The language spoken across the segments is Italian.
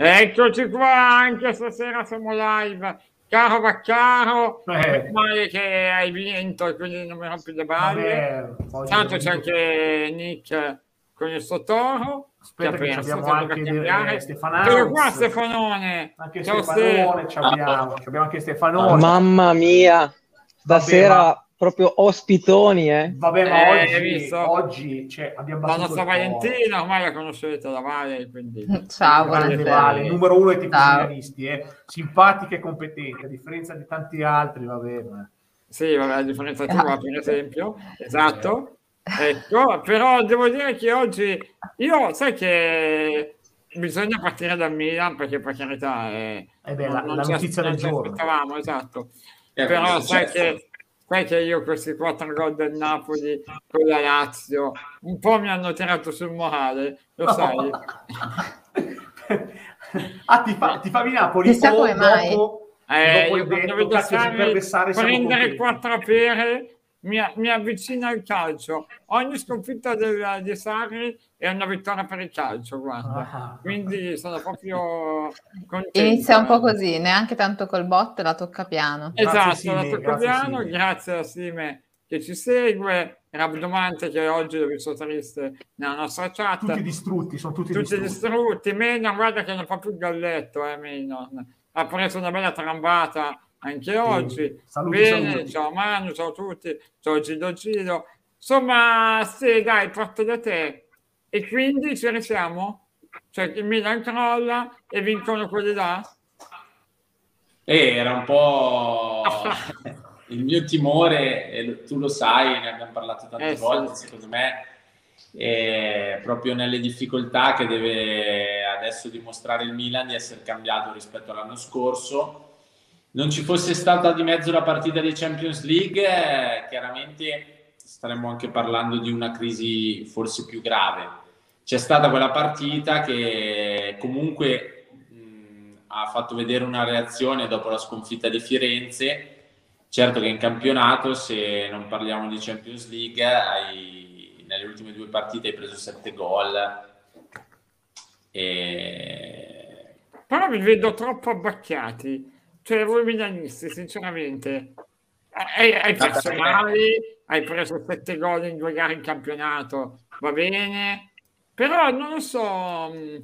Eccoci qua, anche stasera siamo live. Caro Vaccaro, Eh. male che hai vinto quindi non mi rompi le balle. Tanto c'è anche Nick con il suo toro. Aspetta che perso, abbiamo anche cambiare. eh, Stefanazzo. Eccolo qua Stefanone. Anche Ciao, Stefanone, Ste. ci abbiamo, ci abbiamo anche Stefanone. Mamma mia, stasera ma- proprio ospitoni, eh. Vabbè, ma Eh, oggi, visto? oggi cioè, abbiamo La nostra. Valentina, ormai la conoscete, la Vale, quindi... Ciao, Grande buonasera. Vale, numero uno dei Ciao. milanisti, eh. simpatica e competente, a differenza di tanti altri, vabbè. Ma... Sì, vabbè, a differenza Ah. tua, per esempio. Esatto. Ecco, però devo dire che oggi io sai che bisogna partire dal Milan perché per carità è Eh beh, la- non la notizia non del ci giorno. aspettavamo, esatto. Eh, però sai successo? che, sai che io questi quattro gol del Napoli con la Lazio un po' mi hanno tirato sul morale, lo sai. ah, ti fa, ti favi Napoli Chissà come mai. dopo, Eh, dopo io quando vedo Sarri prendere quattro pere mi, mi avvicina al calcio. Ogni sconfitta del, di Sarri è una vittoria per il calcio, guarda. Ah. Quindi sono proprio contento. Inizia un po' così, neanche tanto col bot, la tocca piano. Esatto, Grazie, la Sime, Toccoviano, grazie, Sime. grazie a Sime che ci segue, Rabdomante che oggi l'ho visto triste nella nostra chat. Tutti distrutti, sono tutti, tutti distrutti. distrutti. Menon, guarda che non fa più il galletto, eh, Menon. Ha preso una bella trambata anche oggi. Saluti, Bene, saluti. ciao Manu, ciao a tutti, ciao Gido Gido. Insomma, sì, dai, parto da te. E quindi ci risiamo? Cioè, il Milan crolla e vincono quelli là? Eh, era un po' il mio timore, e tu lo sai, ne abbiamo parlato tante Eh, sì. volte, secondo me, è proprio nelle difficoltà che deve adesso dimostrare il Milan di essere cambiato rispetto all'anno scorso. Non ci fosse stata di mezzo la partita di Champions League, eh, chiaramente staremmo anche parlando di una crisi forse più grave. C'è stata quella partita che comunque mh, ha fatto vedere una reazione dopo la sconfitta di Firenze. Certo che in campionato, se non parliamo di Champions League, hai- nelle ultime due partite hai preso 7 gol. E... Però vi vedo troppo abbacchiati. Cioè, voi milanisti, sinceramente, hai, hai perso male, hai preso sette gol in due gare in campionato, va bene, però non lo so, mh,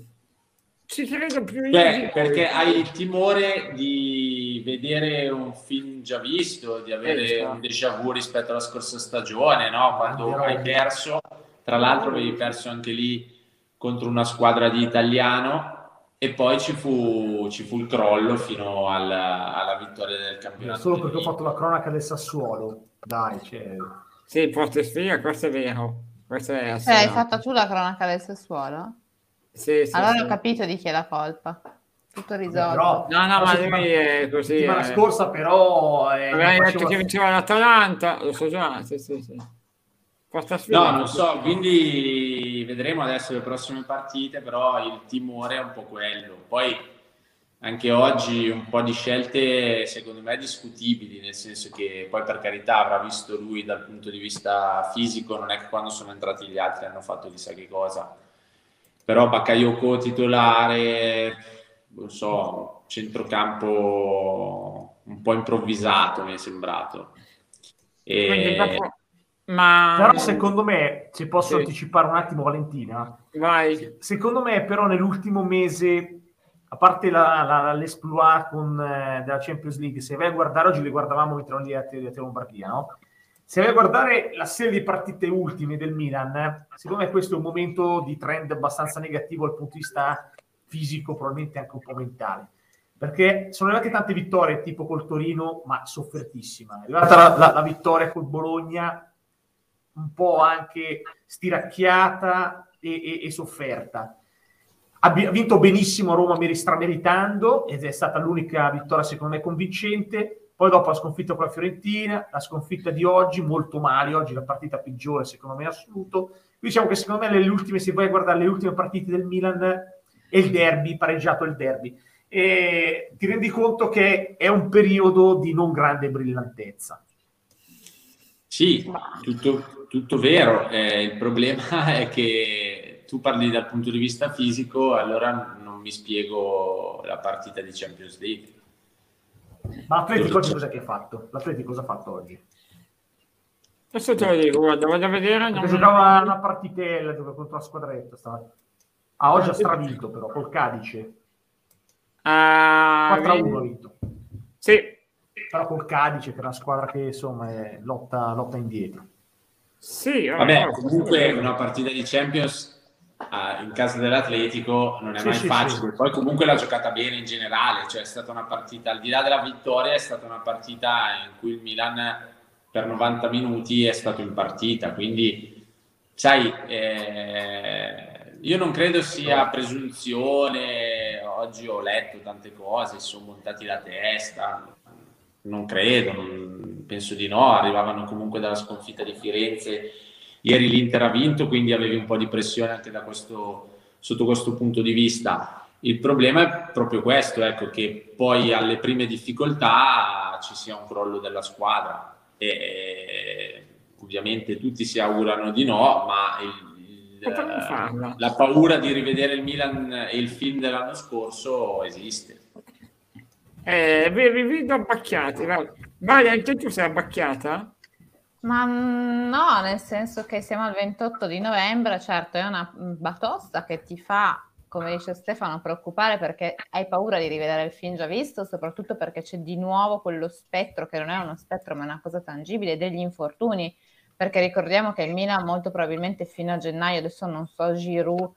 ci credo più io. Beh, perché hai il timore di vedere un film già visto, di avere Eh, un déjà vu rispetto alla scorsa stagione, no? Quando hai perso, tra l'altro avevi perso anche lì contro una squadra di italiano e poi ci fu, ci fu il crollo fino alla, alla vittoria del campionato. Solo perché ho fatto la cronaca del Sassuolo. Dai, cioè... Sì, porta sfiga, questo è vero. Questo è Eh, hai fatto tu la cronaca del sessuolo? Sì, sì, Allora sì. ho capito di chi è la colpa. Tutto risolto. Però, No, no, la ma lui è così. settimana eh. scorsa però... eh, Aveva non detto faceva- che vinceva l'Atalanta, lo so già, sì, sì, sì. Porta sfiga. No, non so, quindi vedremo adesso le prossime partite, però il timore è un po' quello. Poi anche oggi un po' di scelte secondo me discutibili, nel senso che poi per carità avrà visto lui dal punto di vista fisico, non è che quando sono entrati gli altri hanno fatto chissà che cosa. Però Bakayoko titolare, non so, centrocampo un po' improvvisato mi è sembrato. E- Ma Però secondo me, se posso Sì. anticipare un attimo Valentina, vai. secondo me però nell'ultimo mese, a parte la, la- l'esploit con, eh, della Champions League, se vai a guardare, oggi le guardavamo mentre ero lì a, Te- a Te Lombardia, no? Se vai a guardare la serie di partite ultime del Milan, eh, secondo me questo è un momento di trend abbastanza negativo dal punto di vista fisico, probabilmente anche un po' mentale. Perché sono arrivate tante vittorie, tipo col Torino, ma soffertissima. È arrivata la, la- la vittoria col Bologna, un po' anche stiracchiata e, e- e sofferta. Ha vinto benissimo a Roma, meri- strameritando, ed è stata l'unica vittoria secondo me convincente. Poi dopo la sconfitta con la Fiorentina, la sconfitta di oggi, molto male, oggi la partita peggiore secondo me in assoluto. Diciamo che secondo me le ultime, se vai a guardare le ultime partite del Milan, è il derby, pareggiato il derby. E ti rendi conto che è un periodo di non grande brillantezza. Sì, tutto, tutto vero. Eh, il problema è che tu parli dal punto di vista fisico, allora non mi spiego la partita di Champions League. Ma l'Atletico oggi cosa che ha fatto? L'Atletico cosa ha fatto oggi? Adesso te lo dico, guarda, vado a vedere. Non giocava una partitella giocava contro la squadretta. Stava... Ah, oggi ha stravinto però, col Cadice. Ah, 4-1 ha vinto. Sì. Però col Cadice, che è una squadra che insomma è lotta, lotta indietro. Sì, vabbè, comunque una partita di Champions ah, in casa dell'Atletico non è Sì, mai sì, facile. sì. Poi comunque l'ha giocata bene in generale, cioè è stata una partita, al di là della vittoria, è stata una partita in cui il Milan per 90 minuti è stato in partita, quindi sai, eh, io non credo sia presunzione, oggi ho letto tante cose, si sono montati la testa, non credo, non- penso di no, arrivavano comunque dalla sconfitta di Firenze, ieri l'Inter ha vinto, quindi avevi un po' di pressione anche da questo, sotto questo punto di vista. Il problema è proprio questo, ecco, che poi alle prime difficoltà ci sia un crollo della squadra e ovviamente tutti si augurano di no, ma il- il- la paura di rivedere il Milan e il film dell'anno scorso esiste. Eh, vi, vedo abbacchiati. va. Vai, anche tu sei abbacchiata? Ma mm, no, nel senso che siamo al 28 di novembre, certo è una batosta che ti fa, come dice Stefano, preoccupare perché hai paura di rivedere il film già visto, soprattutto perché c'è di nuovo quello spettro, che non è uno spettro ma è una cosa tangibile, degli infortuni, perché ricordiamo che il Milan molto probabilmente fino a gennaio, adesso non so Giroud,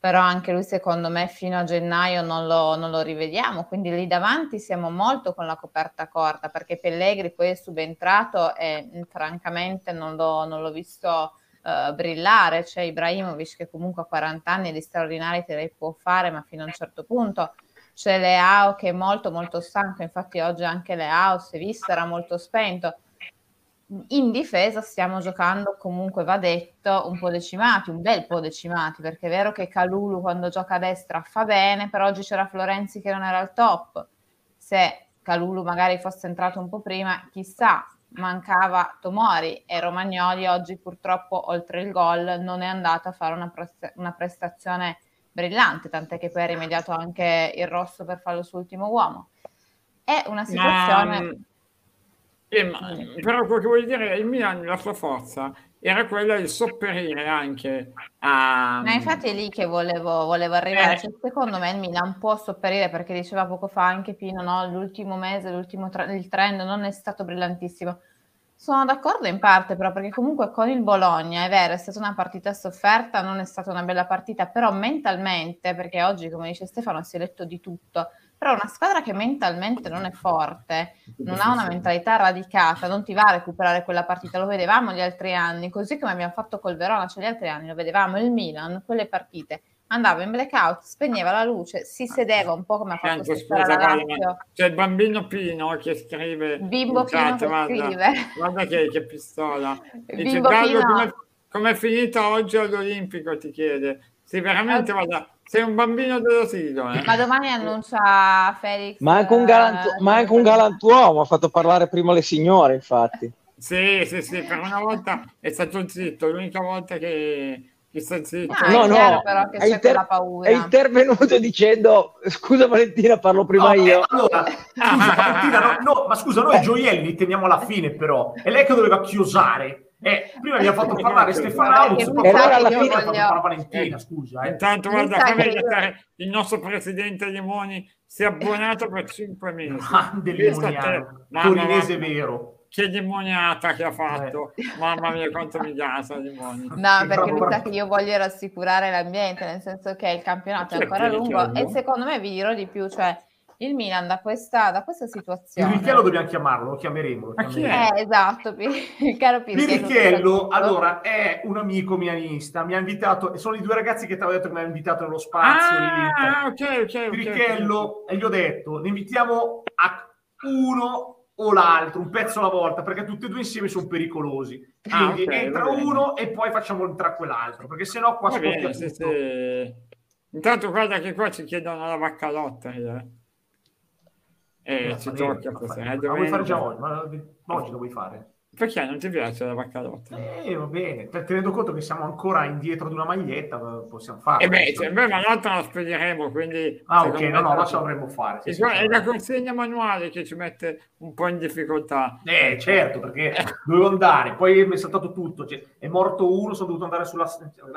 però anche lui secondo me fino a gennaio non lo, non lo rivediamo, quindi lì davanti siamo molto con la coperta corta perché Pellegri poi è subentrato e francamente non l'ho, non l'ho visto eh, brillare, c'è Ibrahimovic che comunque a 40 anni di straordinari te li può fare ma fino a un certo punto, c'è Leao che è molto molto stanco, infatti oggi anche Leao si è visto era molto spento, in difesa stiamo giocando comunque va detto un po' decimati, un bel po' decimati, perché è vero che Calulu quando gioca a destra fa bene, però oggi c'era Florenzi che non era al top. Se Calulu magari fosse entrato un po' prima, chissà, mancava Tomori e Romagnoli oggi purtroppo oltre il gol non è andato a fare una, presta- una prestazione brillante, tant'è che poi ha rimediato anche il rosso per fare il suo ultimo uomo. È una situazione... Ma, eh, ma- però quello che voglio dire è il Milan, la sua forza era quella di sopperire anche a... Ma infatti è lì che volevo, volevo arrivare. Eh. Cioè, secondo me il Milan può sopperire perché diceva poco fa anche Pino, no? l'ultimo mese, l'ultimo tra- il trend non è stato brillantissimo. Sono d'accordo in parte, però, perché comunque con il Bologna è vero, è stata una partita sofferta, non è stata una bella partita, però mentalmente, perché oggi, come dice Stefano, si è letto di tutto, però una squadra che mentalmente non è forte, non ha una mentalità radicata, non ti va a recuperare quella partita, lo vedevamo gli altri anni, così come abbiamo fatto col Verona, cioè gli altri anni lo vedevamo, il Milan, quelle partite, andava in blackout, spegneva la luce, si sedeva un po' come ha fatto stasera scusa, la c'è il bambino Pino che scrive Bimbo chat, Pino che guarda, scrive. guarda che, che pistola. Dice Pino. come com'è finita oggi all'Olimpico? ti chiede. Sì veramente guarda sei un bambino dell'asilo eh? Ma domani annuncia Felix. Manca un, galantu- eh, manca un galantuomo, ha fatto parlare prima le signore, infatti. sì sì sì per una volta è stato zitto l'unica volta che, che sta zitto Ah, no, è no, chiaro però che è, c'è inter- quella paura. è intervenuto dicendo scusa Valentina, parlo prima No, io. eh, allora, scusa, Valentina, no, no, ma scusa, noi gioielli li teniamo alla fine, però. È lei che doveva chiosare. Eh, prima abbiamo fatto parlare Stefano sa che alla io fine ha fatto voglio- parlare Valentina, scusa. Eh. intanto Mi guarda che- il nostro presidente Limoni si è abbonato per 5 mesi Grande limoniano, torinese vero. che limoniata che ha fatto Eh. mamma mia quanto mi gasa Limoni No, perché lui sa che io voglio rassicurare l'ambiente, nel senso che il campionato è ancora lungo e secondo me vi dirò di più, cioè il Milan da questa, da questa Il situazione. Richello dobbiamo chiamarlo, lo chiameremo. Lo chiameremo. Eh, esatto, il caro Pirkello. Pirichello, allora, è un amico milanista, mi ha invitato, sono i due ragazzi che ti avevo detto che mi hanno invitato nello spazio. ah ok ok ok Pirichello, e gli ho detto, ne invitiamo a uno o l'altro, un pezzo alla volta, perché tutti e due insieme sono pericolosi. Ah, Quindi ok, entra va bene. uno e poi facciamo entrare quell'altro, perché sennò qua scoppia tutto. sì. Intanto guarda che qua ci chiedono la vacca lotta. Eh, Eh, ci fa tocca niente, ma vuoi fare già oggi? Ma oggi lo vuoi fare? Perché non ti piace la vacca lotta? Eh, va bene. Te- Tenendo conto che siamo ancora indietro di una maglietta, possiamo farlo. E beh, cioè, beh, ma l'altra la spediremo, quindi... Ah, ok, no, no, la ce l'avremmo fare. sì, sì, qua sì. è la consegna manuale che ci mette un po' in difficoltà. Eh, certo, perché dovevo andare, poi mi è saltato tutto. Cioè, è morto uno, sono dovuto andare sulla.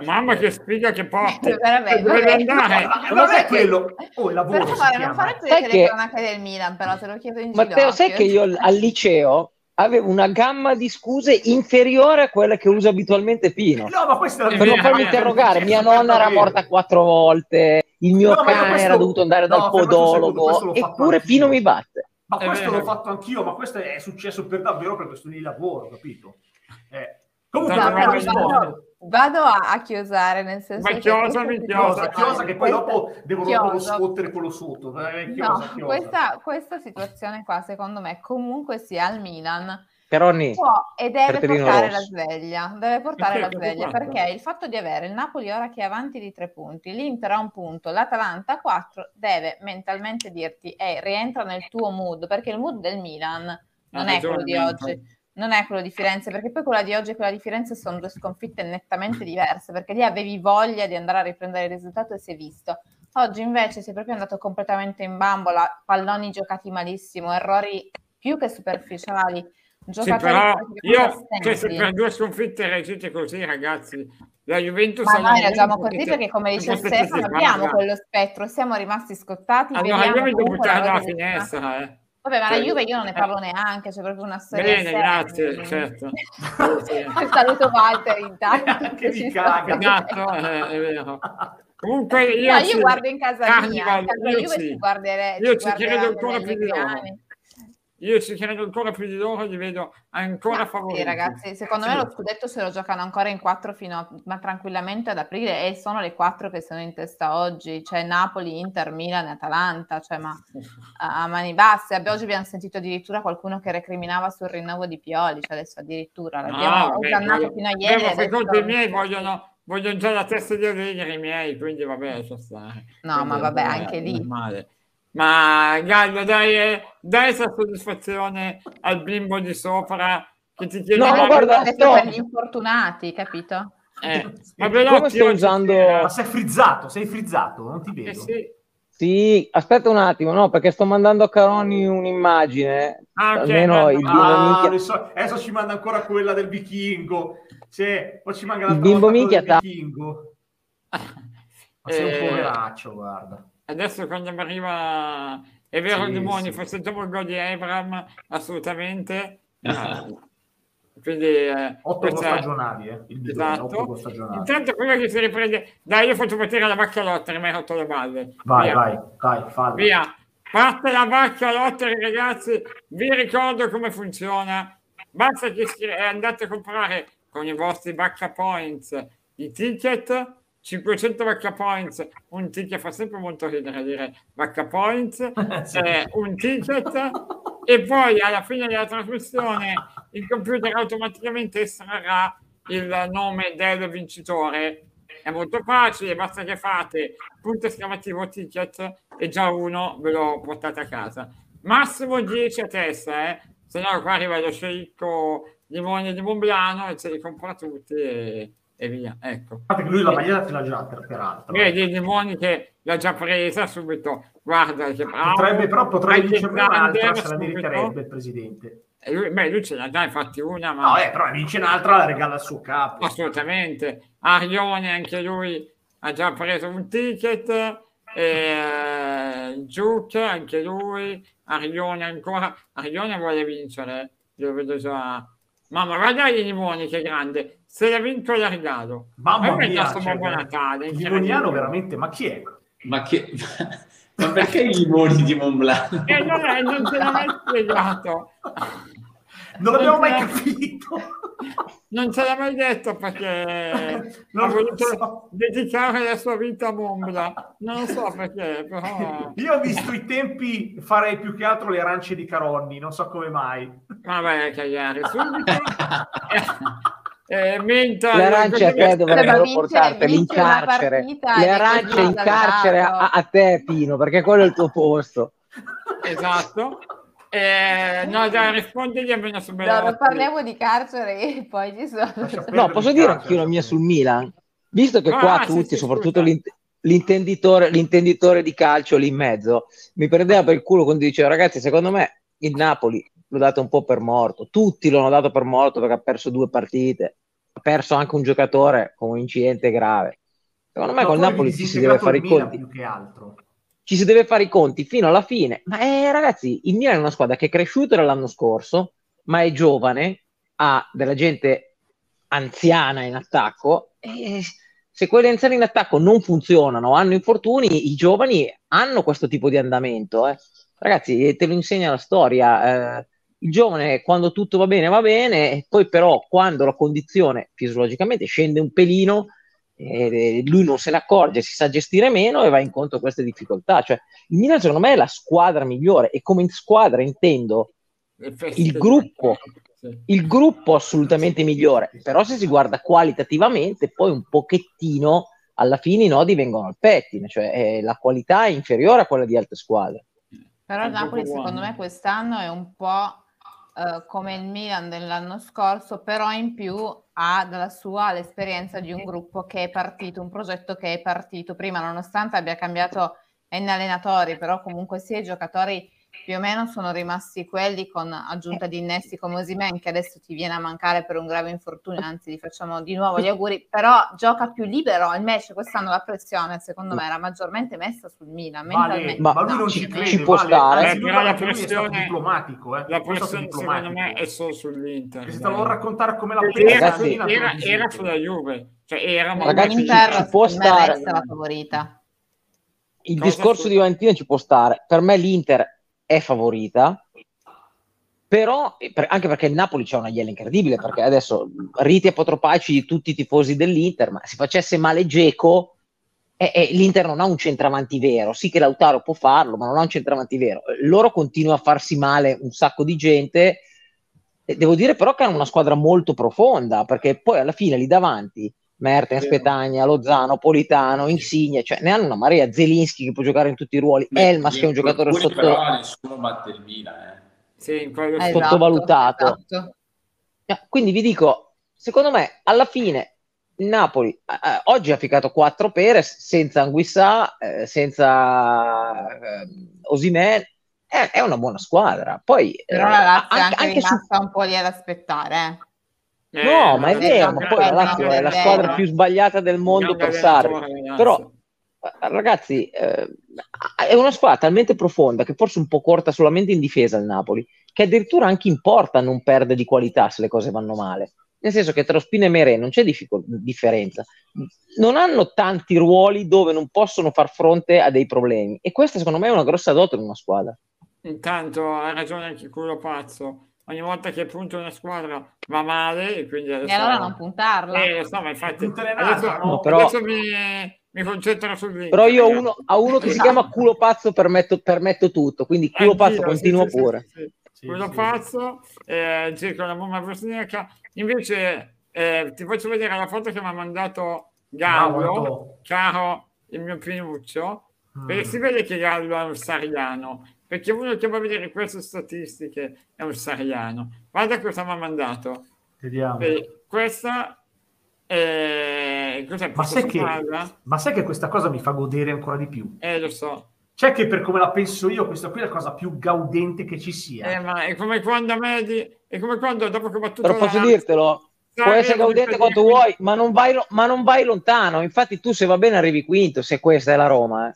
Mamma che sfiga che porti! Veramente, Dove veramente. andare? Non sai è quello. Oh, il lavoro. Per si favore, non fare le che- telecronache del Milan, però te lo chiedo in Matteo, ginocchio. sai che io al liceo avevo una gamma di scuse inferiore a quella che usa abitualmente Pino. No, ma questa è la È Per non farmi interrogare, mia nonna era morta quattro volte, il mio No, cane questo- era dovuto andare dal no, questo podologo, eppure. Pino mi batte. Ma questo l'ho fatto anch'io, ma questo è successo per davvero per questioni di lavoro, capito? Eh. Comunque, No, No, no. Vado, a, a chiosare, nel senso Ma che chiosa, mi Chiosa, chiosa, che poi questa- dopo devono chiosa. sfottere quello sotto. eh, Chiosa, No, chiosa. questa, questa situazione qua, secondo me, comunque sia al Milan, Caronni, può e deve portare la sveglia. Deve portare la sveglia Cosa perché il fatto di avere il Napoli ora che è avanti di tre punti, l'Inter a un punto, l'Atalanta a quattro, deve mentalmente dirti, ehi, rientra nel tuo mood, perché il mood del Milan non Ha è quello di oggi. Non è quello di Firenze, perché poi quella di oggi e quella di Firenze sono due sconfitte nettamente diverse, perché lì avevi voglia di andare a riprendere il risultato e si è visto. Oggi invece sei proprio andato completamente in bambola, palloni giocati malissimo, errori più che superficiali, Sì, però io, cioè, se per due sconfitte reagite così, ragazzi, la Juventus... Ma noi reagiamo così potete- perché, come dice Stefano, abbiamo quello spettro, siamo rimasti scottati. Allora io mi devo buttare dalla finestra, eh. Vabbè, ma la Cioè, Juve io non ne eh. parlo neanche, c'è proprio una storia. Bene, seria. grazie, certo. Saluto Walter intanto. Che sta caga. Esatto, eh, è vero. Comunque io, No, io guardo in casa mia, Carnival, casa io Juve ci guarderei. Io ci credo ancora più di loro. Io ci credo ancora più di loro, li vedo ancora favoriti. sì, ragazzi, secondo me Sì. lo scudetto se lo giocano ancora in quattro fino a, ma tranquillamente ad aprile e sono le quattro che sono in testa oggi, cioè Napoli, Inter, Milan e Atalanta, cioè ma a, a mani basse. Abbiamo- oggi abbiamo sentito addirittura qualcuno che recriminava sul rinnovo di Pioli, cioè adesso addirittura l'abbiamo Ah, vabbè, osannato voglio- fino a beh, ieri. adesso- conto i miei vogliono, vogliono già la testa di Allegri i miei, quindi vabbè, ci sta. No, Quindi ma vabbè, è anche lì. normale. Ma Gallo, dai, eh, dai questa soddisfazione al bimbo di sopra che ti chiede... No, guarda, no. per gli infortunati, capito? Eh, Sì. ma Come sto oggi usando- era- Ma sei frizzato, sei frizzato, non ti Eh vedo. sì. Sì, aspetta un attimo, no, perché sto mandando a Caroni un'immagine. Ah, ok, Almeno il bimbo Ah, minchia. so- adesso ci manda ancora quella del vichingo. Sì, poi ci manca l'altra bimbo minchia del vichingo. Ma sei Eh, un poveraccio, guarda. Adesso quando mi arriva... È vero, Sì, Limoni, sì. festeggiamo il gol di Abram, assolutamente. Quindi... Eh, Otto questa- gol stagionali, eh. Il bidone, Esatto. stagionali. Intanto prima che si riprende, dai, io faccio partire la vacca lotta, che mi hai rotto le balle. Vai, Via. vai, dai, fallo. Via. Parte la vacca lotta, ragazzi. Vi ricordo come funziona. Basta che andate a comprare con i vostri vacca points i ticket. 500 vacca points, un ticket fa sempre molto ridere dire vacca points, eh, un ticket e poi alla fine della trasmissione il computer automaticamente estrarrà il nome del vincitore. È molto facile, basta che fate punto esclamativo ticket e già uno ve lo portate a casa. Massimo 10 a testa, eh? se no qua arriva lo sceicco Limone di Monblano e ce li compra tutti e, e via. Ecco. Che lui la maglietta ce l'ha già, per, peraltro. Vedi Limoni che l'ha già presa subito. Guarda che bravo. Potrebbe, però potrebbe Anche vincerne un'altra, se la meriterebbe il presidente. E lui, beh, lui ce l'ha già infatti una, ma No, eh, però vince un'altra, la regala al suo capo. assolutamente. Arione anche lui ha già preso un ticket. E, Giuc anche lui. Arione ancora. Arione vuole vincere. Lo vedo già. Mamma, guarda i limoni che grande. Se la vinco la regalo. Mamma me mia, cioè, Babbo Natale. il incredibile. limoniano veramente, ma chi è? Ma che... Ma perché i limoni di Montblanc? E non, è- non te l'ho mai spiegato. Non l'abbiamo mai capito. non ce l'ha mai detto perché Non ha voluto so. dedicare la sua vita a Mombla. Non lo so perché, però... Io ho visto i tempi, farei più che altro le arance di Caronni, non so come mai. Vabbè, cagare subito. eh, mentre Le arance a te dovrebbero vincere- portartele in una carcere. Le arance in carcere a, a te, Pino, perché quello è il tuo posto. Esatto. Eh, no, dai, rispondigli almeno su No, parliamo di carcere e poi ci sono... No, posso dire anch'io la mia sul Milan? Visto che Ah, qua sì, tutti, sì, soprattutto l'int- l'intenditore, l'intenditore di calcio lì in mezzo, mi prendeva per il culo quando diceva ragazzi, secondo me il Napoli l'ho dato un po' per morto. Tutti l'hanno dato per morto perché ha perso due partite. Perso anche un giocatore con un incidente grave. Secondo me No, col Napoli ci si deve fare i conti. più che altro. Ci si deve fare i conti fino alla fine. Ma eh, ragazzi, il Milan è una squadra che è cresciuta dall'anno scorso, ma è giovane, ha della gente anziana in attacco. E se quelli anziani in attacco non funzionano, hanno infortuni, i giovani hanno questo tipo di andamento. eh. Ragazzi, te lo insegna la storia. eh, il giovane, quando tutto va bene, va bene, e poi però quando la condizione fisiologicamente scende un pelino, eh, lui non se ne accorge, si sa gestire meno e va incontro a queste difficoltà. Cioè, il Milan, secondo me, è la squadra migliore e come squadra intendo il gruppo, il gruppo assolutamente migliore. Però se si guarda qualitativamente, poi un pochettino alla fine i nodi vengono al pettine, cioè eh, la qualità è inferiore a quella di altre squadre. Però il Napoli secondo me quest'anno è un po' eh, come il Milan dell'anno scorso, però in più ha dalla sua l'esperienza di un gruppo che è partito, un progetto che è partito prima, nonostante abbia cambiato N allenatori, però comunque sia i giocatori più o meno sono rimasti quelli con aggiunta di innesti come Osimen che adesso ti viene a mancare per un grave infortunio, anzi gli facciamo di nuovo gli auguri, però gioca più libero, invece quest'anno la pressione secondo me era maggiormente messa sul Milan, Vale, mentalmente. Ma ma lui non ci- ci crede, ci può Vale. stare. Eh, lui però la lui è pressione- diplomatico, eh. La pressione secondo me è solo sull'Inter. Se te lo raccontare come la pensa, era, era- era sulla Juve, cioè era ma Ragazzi, L'Inter ci può stare. la favorita. Il Cosa discorso su- di Valentino ci può stare. Per me l'Inter è favorita, però per- anche perché il Napoli c'ha una iella incredibile, perché adesso riti apotropaici di tutti i tifosi dell'Inter, ma se facesse male Geco, eh, eh, l'Inter non ha un centravanti vero. Sì che Lautaro può farlo, ma non ha un centravanti vero. Loro continuano a farsi male un sacco di gente. Devo dire però che hanno una squadra molto profonda, perché poi alla fine lì davanti Mertens. Petagna, Lozano, Politano, Insigne, cioè ne hanno una marea, Zelinski che può giocare in tutti i ruoli, Elmas che è un giocatore sotto, Però nessuno batte il Milan, eh. Sì, Eh, esatto, Sottovalutato. esatto. Eh, Quindi vi dico, secondo me, alla fine il Napoli eh, eh, oggi ha ficato 4 Perez senza Anguissà, eh, senza eh, Osimhen, è, è una buona squadra. Poi Però eh, la Lazio anche, anche, anche su- rimasta un po' lì ad aspettare. Eh. No, ma è vero, ma poi no, è la squadra più sbagliata del mondo per Sarri. Però eh, ragazzi, eh, è una squadra talmente profonda che forse un po' corta solamente in difesa il Napoli, che addirittura anche in porta non perde di qualità se le cose vanno male. Nel senso che tra Ospina e Merè non c'è difficol- differenza. Non hanno tanti ruoli dove non possono far fronte a dei problemi. E questa, secondo me, è una grossa dote in una squadra. Intanto ha ragione anche quello pazzo. Ogni volta che punta una squadra va male, e quindi adesso... E allora non puntarla. Eh, lo so, ma infatti adesso, no? Però- adesso mi, mi concentro sull'Inter. Però io uno, a uno che si chiama culo pazzo permetto, permetto tutto. Quindi culo Anch'io, pazzo sì, continua sì, pure. sì, sì. Sì, sì. pazzo, eh, con la bomba bosniaca. Invece eh, ti faccio vedere la foto che mi ha mandato Gallo, caro il mio pinuccio, Mm. perché si vede che Gallo è un sariano, perché uno che va a vedere queste statistiche è un sariano. Guarda cosa mi ha mandato. Vediamo. Eh, questa è... Cos'è? Ma sai, che, ma sai che questa cosa mi fa godere ancora di più? Eh, lo so. C'è che per come la penso io, questa qui è la cosa più gaudente che ci sia. Eh, ma è come quando a me di... è come quando dopo che ho battuto Però la posso Lazio, dirtelo, può Sarri essere gaudente quanto vuoi, ma non, vai, ma non vai lontano. Infatti, tu se va bene arrivi quinto, se questa è la Roma. eh.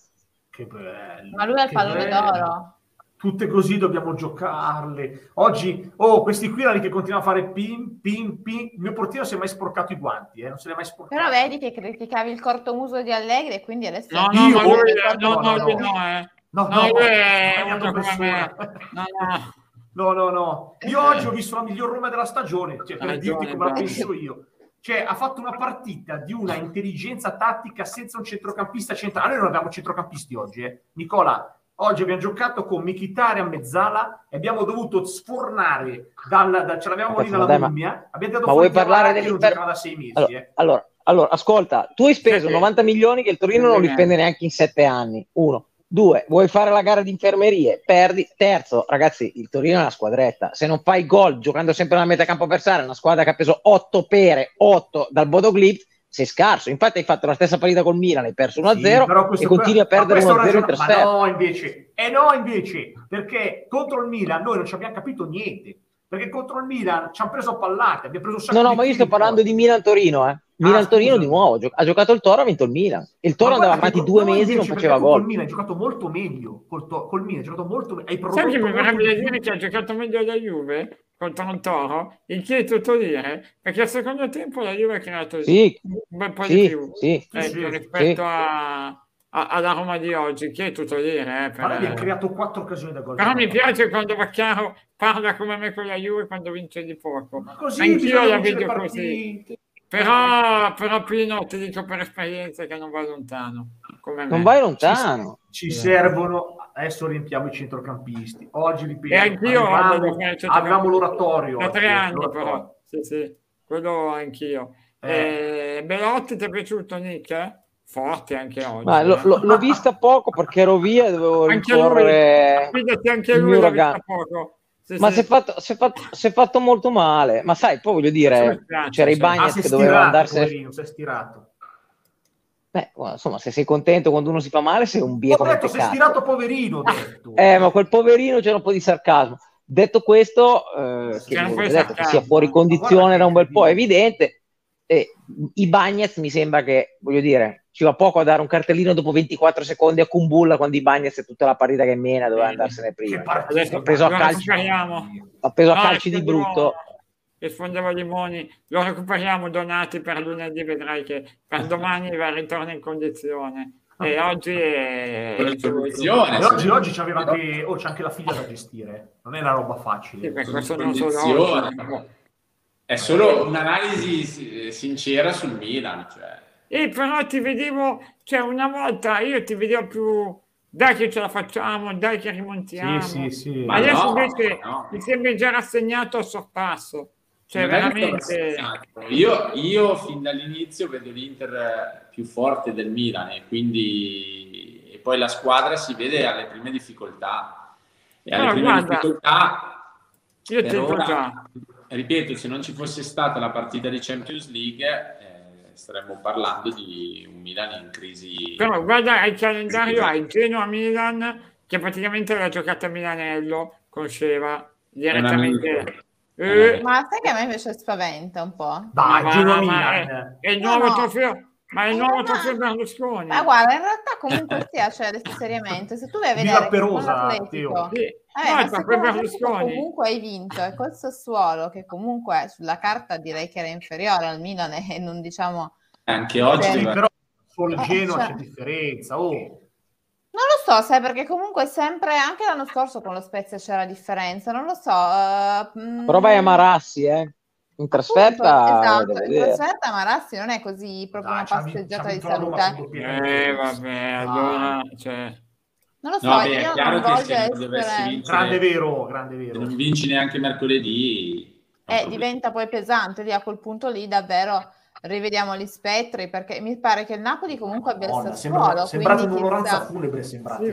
Che bello. Ma lui ha il pallone bello. d'oro. Tutte così dobbiamo giocarle. Oggi, oh, questi qui erano lì che continuano a fare pin, pin, pin. Il mio portiere non si è mai sporcato i guanti, eh? non se li è mai sporcato. Però vedi che criticavi il cortomuso di Allegri e quindi adesso... No, no, Io? No, no, no, no, no. no, eh. No, No, è persona. No, no. No, no, no. Io oggi ho visto la miglior Roma della stagione, cioè, per dirti come la penso io. Cioè, ha fatto una partita di una intelligenza tattica senza un centrocampista centrale. Noi non abbiamo centrocampisti oggi, eh. Nicola, oggi abbiamo giocato con Mkhitaryan a mezzala e abbiamo dovuto sfornare dal, da, ce l'avevamo lì ma- mummia. Abbiamo dato ma vuoi parlare dell'Inter- da sei mesi, Allora, eh. allora, allora, ascolta, tu hai speso Sì. 90 milioni che il Torino non li spende neanche in sette anni. Uno. Due, vuoi fare la gara di infermerie? Perdi. Terzo, ragazzi, il Torino è una squadretta. Se non fai gol giocando sempre nella metà campo avversaria, una squadra che ha preso 8 pere, 8 dal Bodo Glimt, sei scarso. Infatti hai fatto la stessa partita col Milan, hai perso 1-0 Sì, però e continui a perdere questo 1-0 in trasferta. no, invece, eh no, invece, perché contro il Milan noi non ci abbiamo capito niente. Perché contro il Milan ci hanno preso a pallate, abbiamo preso un sacco No, no, di ma io sto parlando di Milan-Torino, eh. Milan-Torino scusa. di nuovo. Gio- ha giocato il Toro, ha vinto il Milan. E il Toro andava avanti due no, mesi e non faceva gol. Col Milan hai giocato molto meglio. Col, to- col Milan hai giocato molto meglio. Sai che mi verrebbe da dire che ha giocato meglio la Juve contro un Toro? Il che è tutto dire? Perché al secondo tempo la Juve ha creato Sì, un bel po' di sì, più sì. ecco, sì, rispetto sì. a, a- alla Roma di oggi, che è tutto dire. Eh, per- Ma noi abbiamo creato quattro occasioni da gol. Però mi piace quando Vaccaro parla come me con la Juve quando vince di poco. Ma così Anch'io la vedo così. Però, però Pino, ti dico per esperienza che non va lontano. Come me. Non vai lontano. Ci servono, adesso riempiamo i centrocampisti. Oggi ripeto, E anch'io avevamo, il avevamo l'oratorio. Da tre anni l'oratorio. però. Sì, sì, quello anch'io. Eh. Eh, Belotti ti è piaciuto Nick? Forte anche oggi. Ma lo- eh. lo- l'ho vista poco perché ero via e dovevo Anche lui, rincorrere. fidati, anche il lui vista poco. Sì, Ma sì. si è, fatto, si, è fatto, si è fatto molto male. Ma sai, poi voglio dire, sì, c'era i. Ah, Bagnets è che doveva stirato, andarsene. si è stirato. Beh, insomma, se sei contento quando uno si fa male, sei un bieco Ho detto, cazzo. stirato poverino, ho detto. Eh, ma quel poverino c'era un po' di sarcasmo. Detto questo, eh, che, detto che sia fuori condizione da un bel po' evidente. E I Bagnets mi sembra che, voglio dire, ci va poco a dare un cartellino dopo 24 secondi a Kumbulla quando i Bagnets è tutta la partita che mena, doveva andarsene prima. Ha preso a calci, ha preso a calci di brutto. Rispondevo a Limoni, lo recuperiamo Donati per lunedì, vedrai che per domani va ritorna in condizione. E oggi è... Con è in condizione. E oggi, oggi c'aveva anche, oh, c'è anche la figlia da gestire. Non è una roba Sì, facile. per questo non solo oggi. È solo un'analisi si- sincera sul Milan. Cioè. E però ti vedevo, cioè una volta io ti vedevo più, dai che ce la facciamo, dai che rimontiamo. Sì, sì, sì. Ma Adesso no, invece no. mi sembri già rassegnato al sorpasso. Cioè veramente... Io, io fin dall'inizio vedo l'Inter più forte del Milan e quindi e poi la squadra si vede alle prime difficoltà. E alle No, prime guarda, difficoltà Io per ora, già, ripeto, se non ci fosse stata la partita di Champions League eh, staremmo parlando di un Milan in crisi. però guarda il calendario, hai Genoa-Milan che praticamente l'ha giocata a Milanello con Sceva direttamente. Eh, Ma sai che a me invece spaventa un po'? Dai, ma- ma Milan. È, è il nuovo no. trofeo, ma è il Eh, nuovo ma- trofeo Berlusconi. Ma guarda, in realtà comunque sia, cioè adesso seriamente, se tu vai a vedere Perosa, l'Atletico, Teo. Sì, eh, no, comunque hai vinto e col Sassuolo che comunque sulla carta direi che era inferiore al Milan e non diciamo Anche oggi però sul Eh, Genoa cioè- c'è differenza. Oh. Non lo so, sai, perché comunque sempre, anche l'anno scorso con lo Spezia c'era differenza, non lo so. mm, Però vai a Marassi, eh. In trasferta, appunto, esatto, in trasferta Marassi non è così proprio Dai, una passeggiata di salute. Eh, vabbè, Ah. allora, cioè, Non lo so, No, beh, è io chiaro non che voglio se dovessi essere... vincere- Grande vero, grande vero. non vinci neanche mercoledì. Eh, diventa poi pesante, lì a quel punto lì davvero rivediamo gli spettri, perché mi pare che il Napoli comunque abbia il Sassuolo, sembra, sembrate un'onoranza chissà- funebre, sembrate. Sì,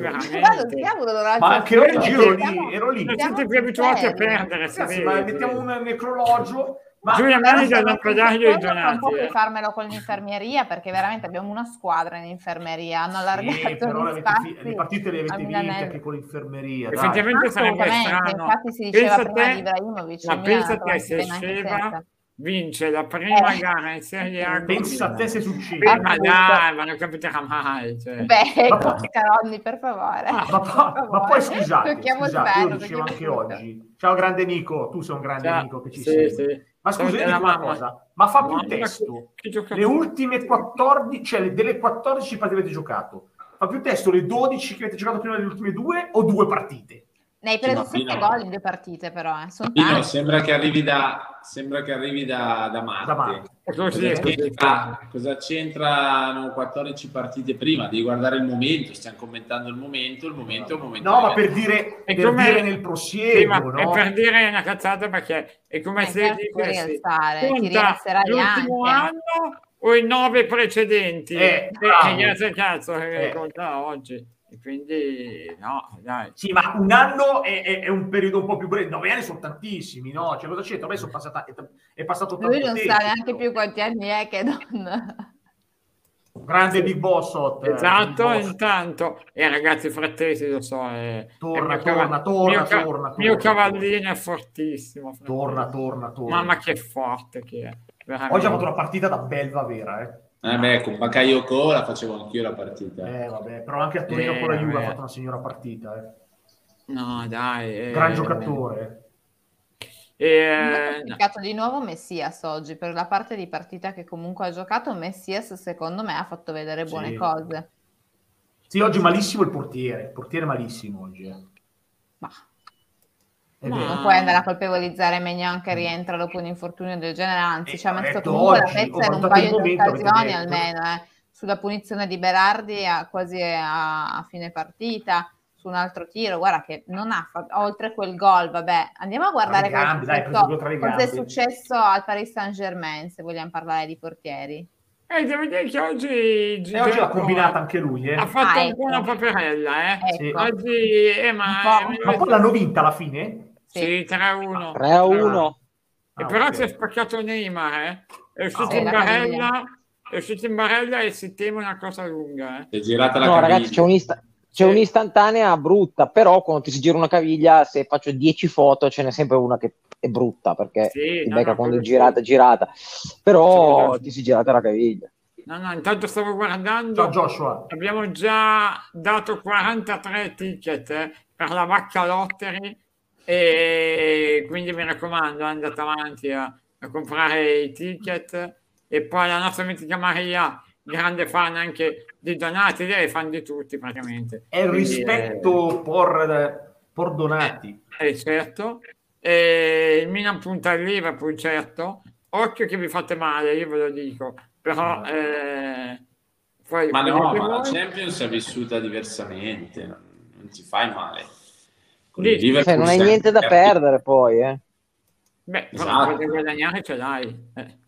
Ma anche oggi ero lì, ero lì. Siete più abituati a perdere, Ragazzi, ma mettiamo un necrologio. Ma Giulia dal non lampadario e funziona, non Donati. puoi farmelo con l'infermieria perché veramente abbiamo una squadra in infermeria hanno allargato Sì, però le, fi- le partite le avete vinte anche con l'infermeria. Effettivamente sarebbe strano. infatti si diceva Pensa prima te- di Ibrahimovic, Ma pensa ha te se Sceva. Vince la prima Eh. gara in Serie A. Pensa a te se succede. Beh, ma dai, ma non capiterà mai. Cioè. Beh, Ma poi- Caronni, per favore. Ah, Ma, pa- Per ma poi scusate, scusate, io dicevo anche oggi. Ciao grande Nico, tu sei un grande Cioè, amico che ci sì, segue. sì. Ma scusa, io dico una mamma. cosa, ma fa più testo le ultime 14, cioè le- delle 14 partite che avete giocato, fa più testo le 12 che avete giocato prima delle ultime due o due partite? Ne hai Sì, preso ma 7 Pino- gol in due partite, però. Eh. Sono Pino, tanti. sembra che arrivi da, sembra che arrivi da, da Marte. Da Cosa è c'entra- cosa c'entrano 14 partite prima? Devi guardare il momento, stiamo commentando il momento, il momento è un momento. No, ma per dire, È per come- dire nel Sì, prosieguo, ma è no? per dire una cazzata perché è come Eh, se dicessi, conta rialzerai l'ultimo anche. anno o i nove precedenti Eh, e bravo. grazie cazzo che Eh. conta oggi e quindi no dai Sì, ma un anno è, è- è un periodo un po' più breve, nove anni sono tantissimi, no? Cioè, cosa c'entra? Ormai sono passata, è, è passato tanto Lui non tempo. sa neanche più quanti anni è che non... Grande Big Boss, Hot, eh, esatto Boss. intanto e ragazzi frattesi lo so è, Torna, torna, cava- torna, mio ca- torna, mio torna. cavallino è fortissimo Frattesi. Torna, torna, torna. mamma che forte che è veramente. Oggi ha fatto una partita da belva vera, eh. Eh beh, con Bakayoko la facevo anch'io la partita. Eh, vabbè, però anche a Torino Eh, con la Juve vabbè. ha fatto una signora partita, eh. no dai eh, Gran giocatore. eh, ho peccato di nuovo Messias oggi per la parte di partita che comunque ha giocato Messias secondo me ha fatto vedere buone Sì. cose Sì, oggi malissimo il portiere, il portiere malissimo oggi, eh. ma È Ma- non puoi andare a colpevolizzare Megnan che rientra dopo un infortunio del genere anzi Eh, ci ha messo comunque oggi, la pezza in un paio di occasioni almeno eh. sulla punizione di Berardi a, quasi a, a fine partita su un altro tiro guarda che non ha fatto oltre quel gol vabbè andiamo a guardare gambe, dai, cosa è successo al Paris Saint Germain se vogliamo parlare di portieri eh, devo dire che oggi E oggi l'ha combinata anche lui, eh. ha fatto Ah, un po' ecco. una paperella eh. Ecco oggi eh, ma. Ma poi l'hanno vinta alla fine? Sì, 3-1 3 a 1. E Ah, però si è spaccato Neymar, eh. È uscito Ah, in la barella, è uscito in barella e si teme una cosa lunga, eh. È girata la No, caviglia. ragazzi, c'è, un'ista- c'è Sì. un'istantanea brutta, però quando ti si gira una caviglia, se faccio 10 foto, ce n'è sempre una che è brutta perché Sì, ti no, becca no, quando è girata, sì. girata. Però ti si girata la caviglia. No, no, intanto stavo guardando, Ciao Joshua. abbiamo già dato 43 ticket eh, per la vacca lottery e quindi mi raccomando, andate avanti a, a comprare i ticket e poi la nostra mitica Maria, grande fan anche di Donati, lei è fan di tutti praticamente. È il Quindi, rispetto por, por Donati. Eh, eh, certo. E il Milan punta al Liverpool, certo. Occhio che vi fate male, io ve lo dico. Però eh, poi Ma no, ma la Champions è vissuta diversamente, non, non ti fai male. Con il Liverpool Cioè, non hai niente da perdere poi, eh. Beh, Esatto. da guadagnare ce l'hai. Eh.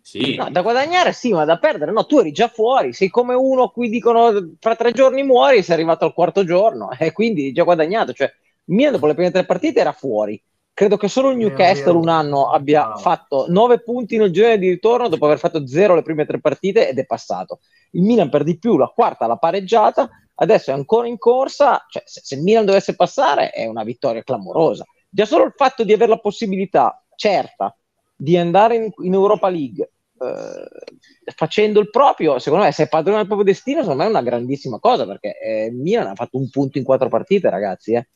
Sì, No, da guadagnare sì, ma da perdere no, tu eri già fuori, sei come uno a cui dicono fra tre giorni muori, sei arrivato al quarto giorno e quindi hai già guadagnato, cioè il Milan dopo le prime tre partite era fuori. Credo che solo il Newcastle un anno abbia Bravo. fatto nove punti nel girone di ritorno dopo aver fatto zero le prime tre partite ed è passato. Il Milan per di più la quarta l'ha pareggiata, adesso è ancora in corsa, cioè se, se il Milan dovesse passare è una vittoria clamorosa. Già solo il fatto di avere la possibilità certa di andare in, in Europa League eh, facendo il proprio, secondo me, se è padrone del proprio destino, secondo me è una grandissima cosa perché eh, Milan ha fatto un punto in quattro partite, ragazzi. Eh.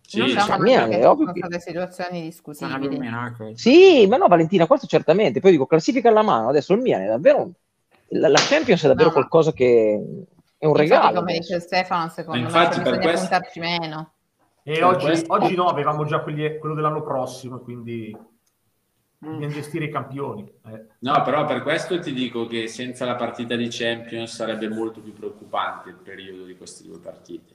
sì, non sì, perché è ovvio che- situazioni discutibili. Sì, ma no, Valentina, questo certamente. Poi dico, classifica alla mano, adesso il Milan è davvero. La, la Champions è davvero No, qualcosa che è un Infatti, regalo. come adesso. dice Stefano secondo me infatti per bisogna questo- puntarci meno E Per oggi, questo- oggi no, avevamo già quelli- quello dell'anno prossimo, quindi Mm. dobbiamo gestire i campioni. eh. No, però per questo ti dico che senza la partita di Champions sarebbe molto più preoccupante il periodo di queste due partite.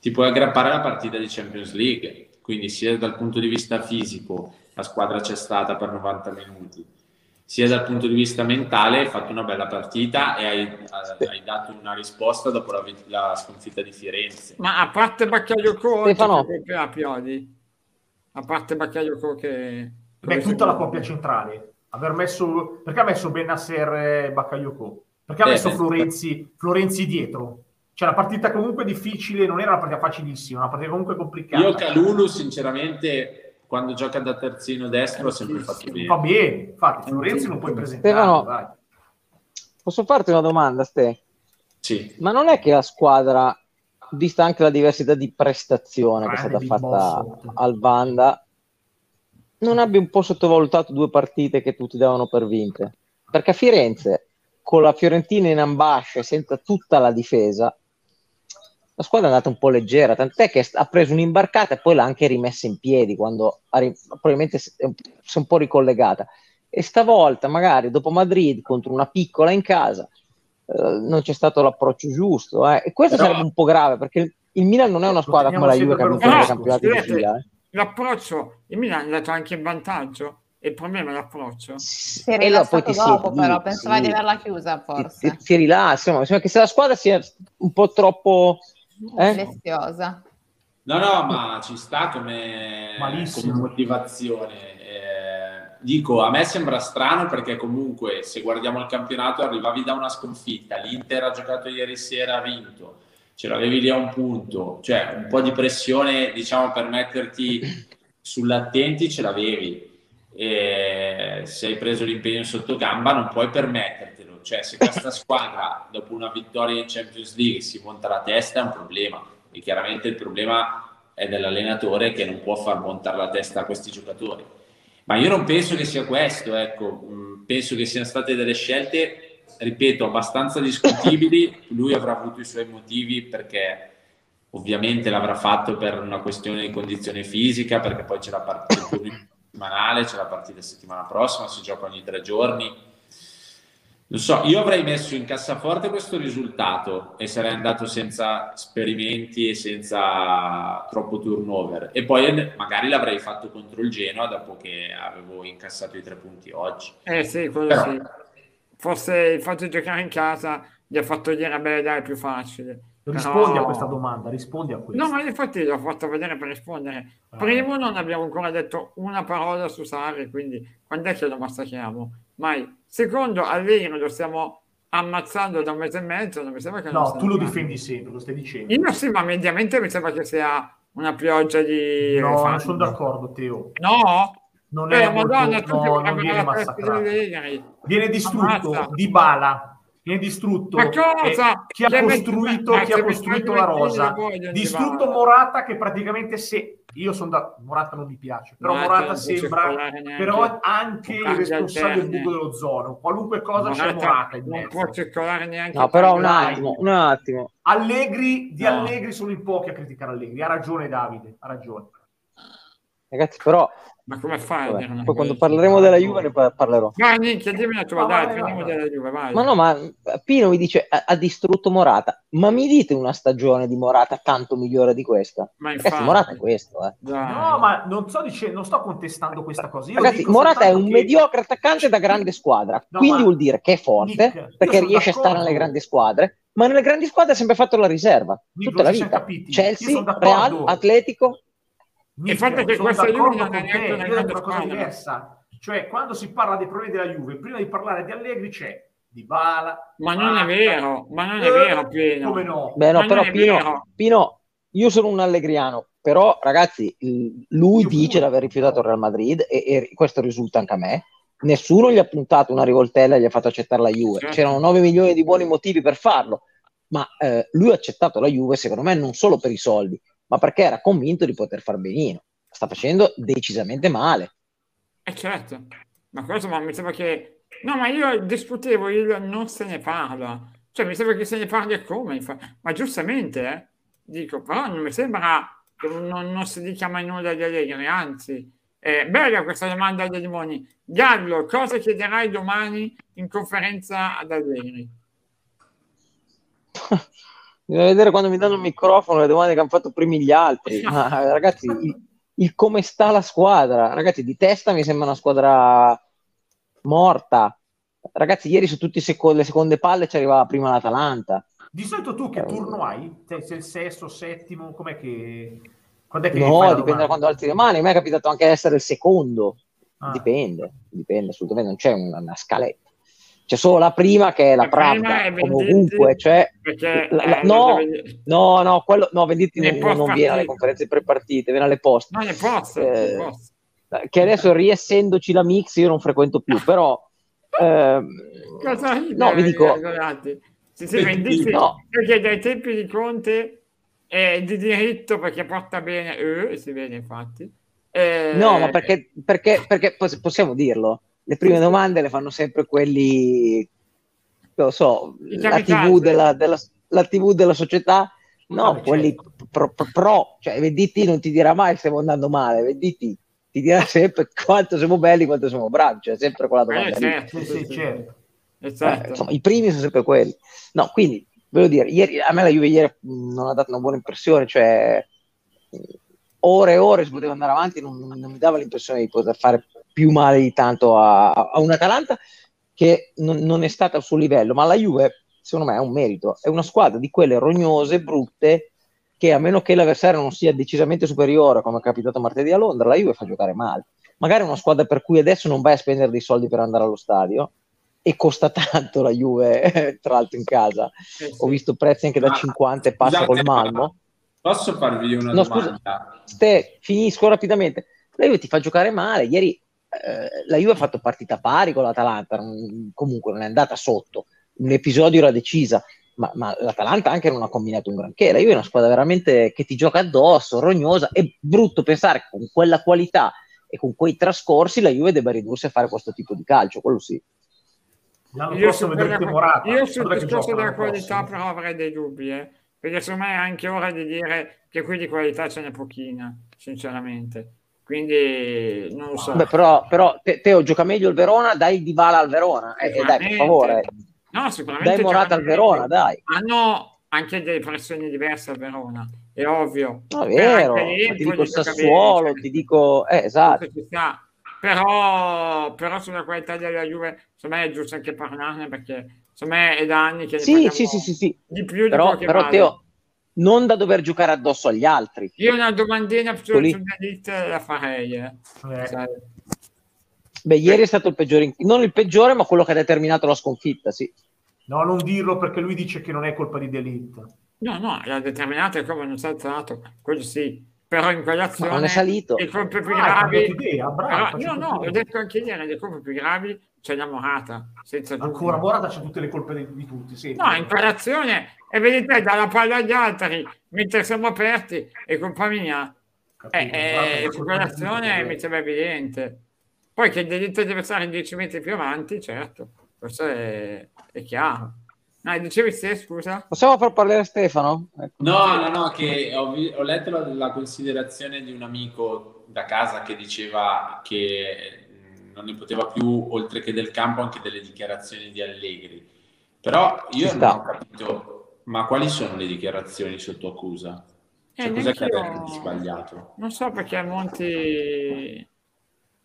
Ti puoi aggrappare alla partita di Champions League, quindi sia dal punto di vista fisico la squadra c'è stata per 90 minuti, sia dal punto di vista mentale hai fatto una bella partita e hai, eh, hai dato una risposta dopo la, la sconfitta di Firenze. Ma a parte Baccaglioco, Stefano. che ha Pioli? A parte Baccaglioco che... Beh, tutta la coppia centrale. Aver messo, perché ha messo Benasser e Bakayoko? Perché ha Eh, messo Florenzi, Florenzi dietro? Cioè, la partita comunque difficile, non era una partita facilissima, una partita comunque complicata. Io Calulu sinceramente quando gioca da terzino destro ha sempre fatto bene. Va bene, infatti, Florenzi non puoi presentare. Stefano. Posso farti una domanda, Ste? Sì. Ma non è che la squadra, vista anche la diversità di prestazione che è Grande stata fatta Boss. al Vanda, non abbia un po' sottovalutato due partite che tutti davano per vinte? Perché a Firenze, con la Fiorentina in ambasce, senza tutta la difesa, la squadra è andata un po' leggera, tant'è che ha preso un'imbarcata e poi l'ha anche rimessa in piedi quando ha, probabilmente si è un po' ricollegata. E stavolta, magari dopo Madrid contro una piccola in casa, eh, non c'è stato l'approccio giusto. Eh. E questo Però... sarebbe un po' grave perché il Milan non è una squadra come la Juve che ha vinto i campionati di fila. Eh. L'approccio, il Milan è andato anche in vantaggio il problema è l'approccio. Si è rilassato poi ti dopo, si, però pensava sì. di averla chiusa forse. Ti, ti, ti rilassa, insomma, sembra che se la squadra sia un po' troppo... Eh? No, no, ma ci sta come, come motivazione. Eh, dico, a me sembra strano perché comunque se guardiamo il campionato arrivavi da una sconfitta, l'Inter ha giocato ieri sera, ha vinto, ce l'avevi lì a un punto, cioè un po' di pressione diciamo per metterti sull'attenti ce l'avevi e se hai preso l'impegno sotto gamba non puoi permettertelo. Cioè, se questa squadra dopo una vittoria in Champions League si monta la testa è un problema e chiaramente il problema è dell'allenatore che non può far montare la testa a questi giocatori. Ma io non penso che sia questo, ecco, mm, penso che siano state delle scelte, ripeto, abbastanza discutibili. Lui avrà avuto i suoi motivi perché ovviamente l'avrà fatto per una questione di condizione fisica, perché poi c'è la partita settimanale, c'è la partita settimana prossima, si gioca ogni tre giorni. Non so, io avrei messo in cassaforte questo risultato e sarei andato senza sperimenti e senza troppo turnover. E poi magari l'avrei fatto contro il Genoa dopo che avevo incassato i tre punti oggi. Eh sì, quello Però... sì. Forse il fatto di giocare in casa gli ha fatto dire, beh dai, è più facile. Rispondi Però... a questa domanda, rispondi a questo. No, ma infatti l'ho fatto vedere per rispondere. Ah. Primo, non abbiamo ancora detto una parola su Sarri, quindi quando è che lo massacriamo? Mai. Secondo, Allegri lo stiamo ammazzando da un mese e mezzo, non mi sembra che... No, tu lo difendi sempre, lo stai dicendo. Io sì, ma mediamente mi sembra che sia una pioggia di... No, non sono d'accordo, Teo. No? Non è eh, molto... Madonna, no, non viene massacrato. Viene distrutto di bala viene distrutto Ma cosa? chi ha costruito, chi ha costruito la rosa distrutto Morata che praticamente se io sono da Morata non mi piace però Morata, Morata sembra però anche il responsabile del buco dell'ozono qualunque cosa Morata, c'è Morata in non può circolare neanche no però un attimo un attimo. Allegri di no. Allegri sono in pochi a criticare Allegri ha ragione Davide ha ragione. Ragazzi però ma come fai? Vabbè, poi quando parleremo della Juve ne parlerò. Vai, minchia, dimmi la tua, dai, parliamo della Juve, vai. Ma no, ma Pino mi dice ha, ha, distrutto Morata. Ma mi dite una stagione di Morata tanto migliore di questa? Ma infatti, Ragazzi, Morata è questo, eh. No, ma non sto dicendo, non sto contestando questa cosa. Io Ragazzi, Morata è un che... mediocre attaccante da grande squadra, no, quindi vuol dire che è forte, Nick, perché riesce d'accordo. a stare nelle grandi squadre, ma nelle grandi squadre ha sempre fatto la riserva, Nick, tutta la vita. Chelsea, Real, Atletico, il fatto che questa Juve non è neanche una grande una cosa diversa. Cioè, quando si parla dei problemi della Juve, prima di parlare di Allegri c'è di Bala. Ma non Bala, è vero, ma non è vero, Pino. Come no? Beh, no, però Pino, Pino, io sono un allegriano, però ragazzi, lui io dice di aver rifiutato il Real Madrid e, e, questo risulta anche a me. Nessuno gli ha puntato una rivoltella e gli ha fatto accettare la Juve. Certo. C'erano 9 milioni di buoni motivi per farlo, ma eh, lui ha accettato la Juve secondo me non solo per i soldi, ma perché era convinto di poter far benino. Sta facendo decisamente male. Eh certo, ma questo ma mi sembra che... No, ma io discutevo il non se ne parla. Cioè, mi sembra che se ne parli come, ma giustamente, eh? dico, però non mi sembra che non, non si dica mai nulla di Allegri, anzi, è bella questa domanda dei limoni. Gallo, cosa chiederai domani in conferenza ad Allegri? Bisogna vedere quando mi danno il microfono le domande che hanno fatto primi gli altri. Ma, ragazzi, il, il, come sta la squadra. Ragazzi, di testa mi sembra una squadra morta. Ragazzi, ieri su tutte le seconde palle ci arrivava prima l'Atalanta. Di solito tu che eh, turno hai? Sei il sesto, settimo? Com'è che... Quando è che no, dipende da quando alzi le mani. A me è capitato anche essere il secondo. Ah. Dipende, dipende assolutamente. Non c'è una, una scaletta c'è solo la prima che è la, la Pravda, come ovunque, cioè, la, la, eh, no, no, no, quello, no, Venditti non, non viene alle conferenze prepartite, viene alle poste. No, le poste, eh, poste. Che adesso riessendoci la mix io non frequento più, però... Eh, no, vi dico... Si, si Venditti, no. perché dai tempi di Conte è di diritto perché porta bene, eh, si vede infatti. Eh, no, ma perché, perché, perché possiamo dirlo, le prime domande le fanno sempre quelli, lo so, la TV della, della, la TV della società No, Vabbè, quelli certo. pro, pro- pro, cioè VDT non ti dirà mai stiamo andando male, VDT ti dirà sempre quanto siamo belli, quanto siamo bravi, cioè sempre quella Eh, domanda lì. certo, Sì, sì, sì, sì. certo. Eh, Esatto. insomma, i primi sono sempre quelli. No, quindi, voglio dire, ieri, a me la Juve ieri non ha dato una buona impressione, cioè ore e ore si poteva andare avanti, non, non mi dava l'impressione di poter fare più male di tanto a, a un Atalanta che non, non è stata al suo livello, ma la Juve, secondo me, è un merito, è una squadra di quelle rognose, brutte, che a meno che l'avversario non sia decisamente superiore, come è capitato martedì a Londra, la Juve fa giocare male. Magari è una squadra per cui adesso non vai a spendere dei soldi per andare allo stadio, e costa tanto la Juve, tra l'altro in casa. Eh, sì. Ho visto prezzi anche da Ma- 50 e passa col Malmo. Posso farvi una No, scusa. domanda? Ste, finisco rapidamente. La Juve ti fa giocare male. Ieri eh, la Juve ha fatto partita pari con l'Atalanta, non- comunque non è andata sotto. Un episodio era decisa, ma, ma l'Atalanta anche non ha combinato un granché. La Juve è una squadra veramente che ti gioca addosso, rognosa. È brutto pensare che con quella qualità e con quei trascorsi la Juve debba ridursi a fare questo tipo di calcio. Quello sì. L'anno Io prossimo su, vedrete Morata. io sul discorso della qualità prossimo. però avrei dei dubbi, eh, perché secondo me è anche ora di dire che qui di qualità ce n'è pochina, sinceramente. Quindi non lo so. Beh, però, però Te- Teo gioca meglio il Verona, dai di Vala al Verona. Eh, eh, dai, per favore. No, sicuramente Dai Morata al Verona, meglio. dai. Hanno anche delle pressioni diverse al Verona, è ovvio. No, è Però vero, ma lì ti dico gioca Sassuolo, cioè, ti dico... Eh, esatto. Però, però sulla qualità della Juve, secondo me è giusto anche parlarne perché secondo me è da anni che Sì, sì, sì, sì, sì. di più di Però, che però. Teo, non da dover giocare addosso agli altri. Io una domandina su, Ecco lì. Dalit la farei, eh. Eh. Beh, ieri è stato il peggiore, non il peggiore, ma quello che ha determinato la sconfitta, sì. No, non dirlo perché lui dice che non è colpa di Delite. No, no, l'ha determinato come non si è alzato, quello sì. Però in quell'azione Ma non è salito. le colpe più Ah, gravi... idea, bravo, Però- no, no, complimenti. ho detto anche ieri, le colpe più gravi c'è la Morata, senza dubbio. Ancora Morata c'ha tutte le colpe di, di tutti. Sì. No, in quell'azione, e vedete, dalla palla agli altri, mentre siamo aperti, è colpa mia. Capito, Eh, eh, tutti, mi sembra evidente. Poi che il delitto deve stare 10 metri più avanti, certo, questo è, è chiaro. No, dicevi se, scusa? Possiamo far parlare Stefano? Ecco. No, no, no, che ho, vi- ho letto la, la considerazione di un amico da casa che diceva che non ne poteva più, oltre che del campo, anche delle dichiarazioni di Allegri. Però io Ci non sta. ho capito, ma quali sono le dichiarazioni sotto accusa? Cioè, Eh, cos'è che avete sbagliato? Non so perché Monti...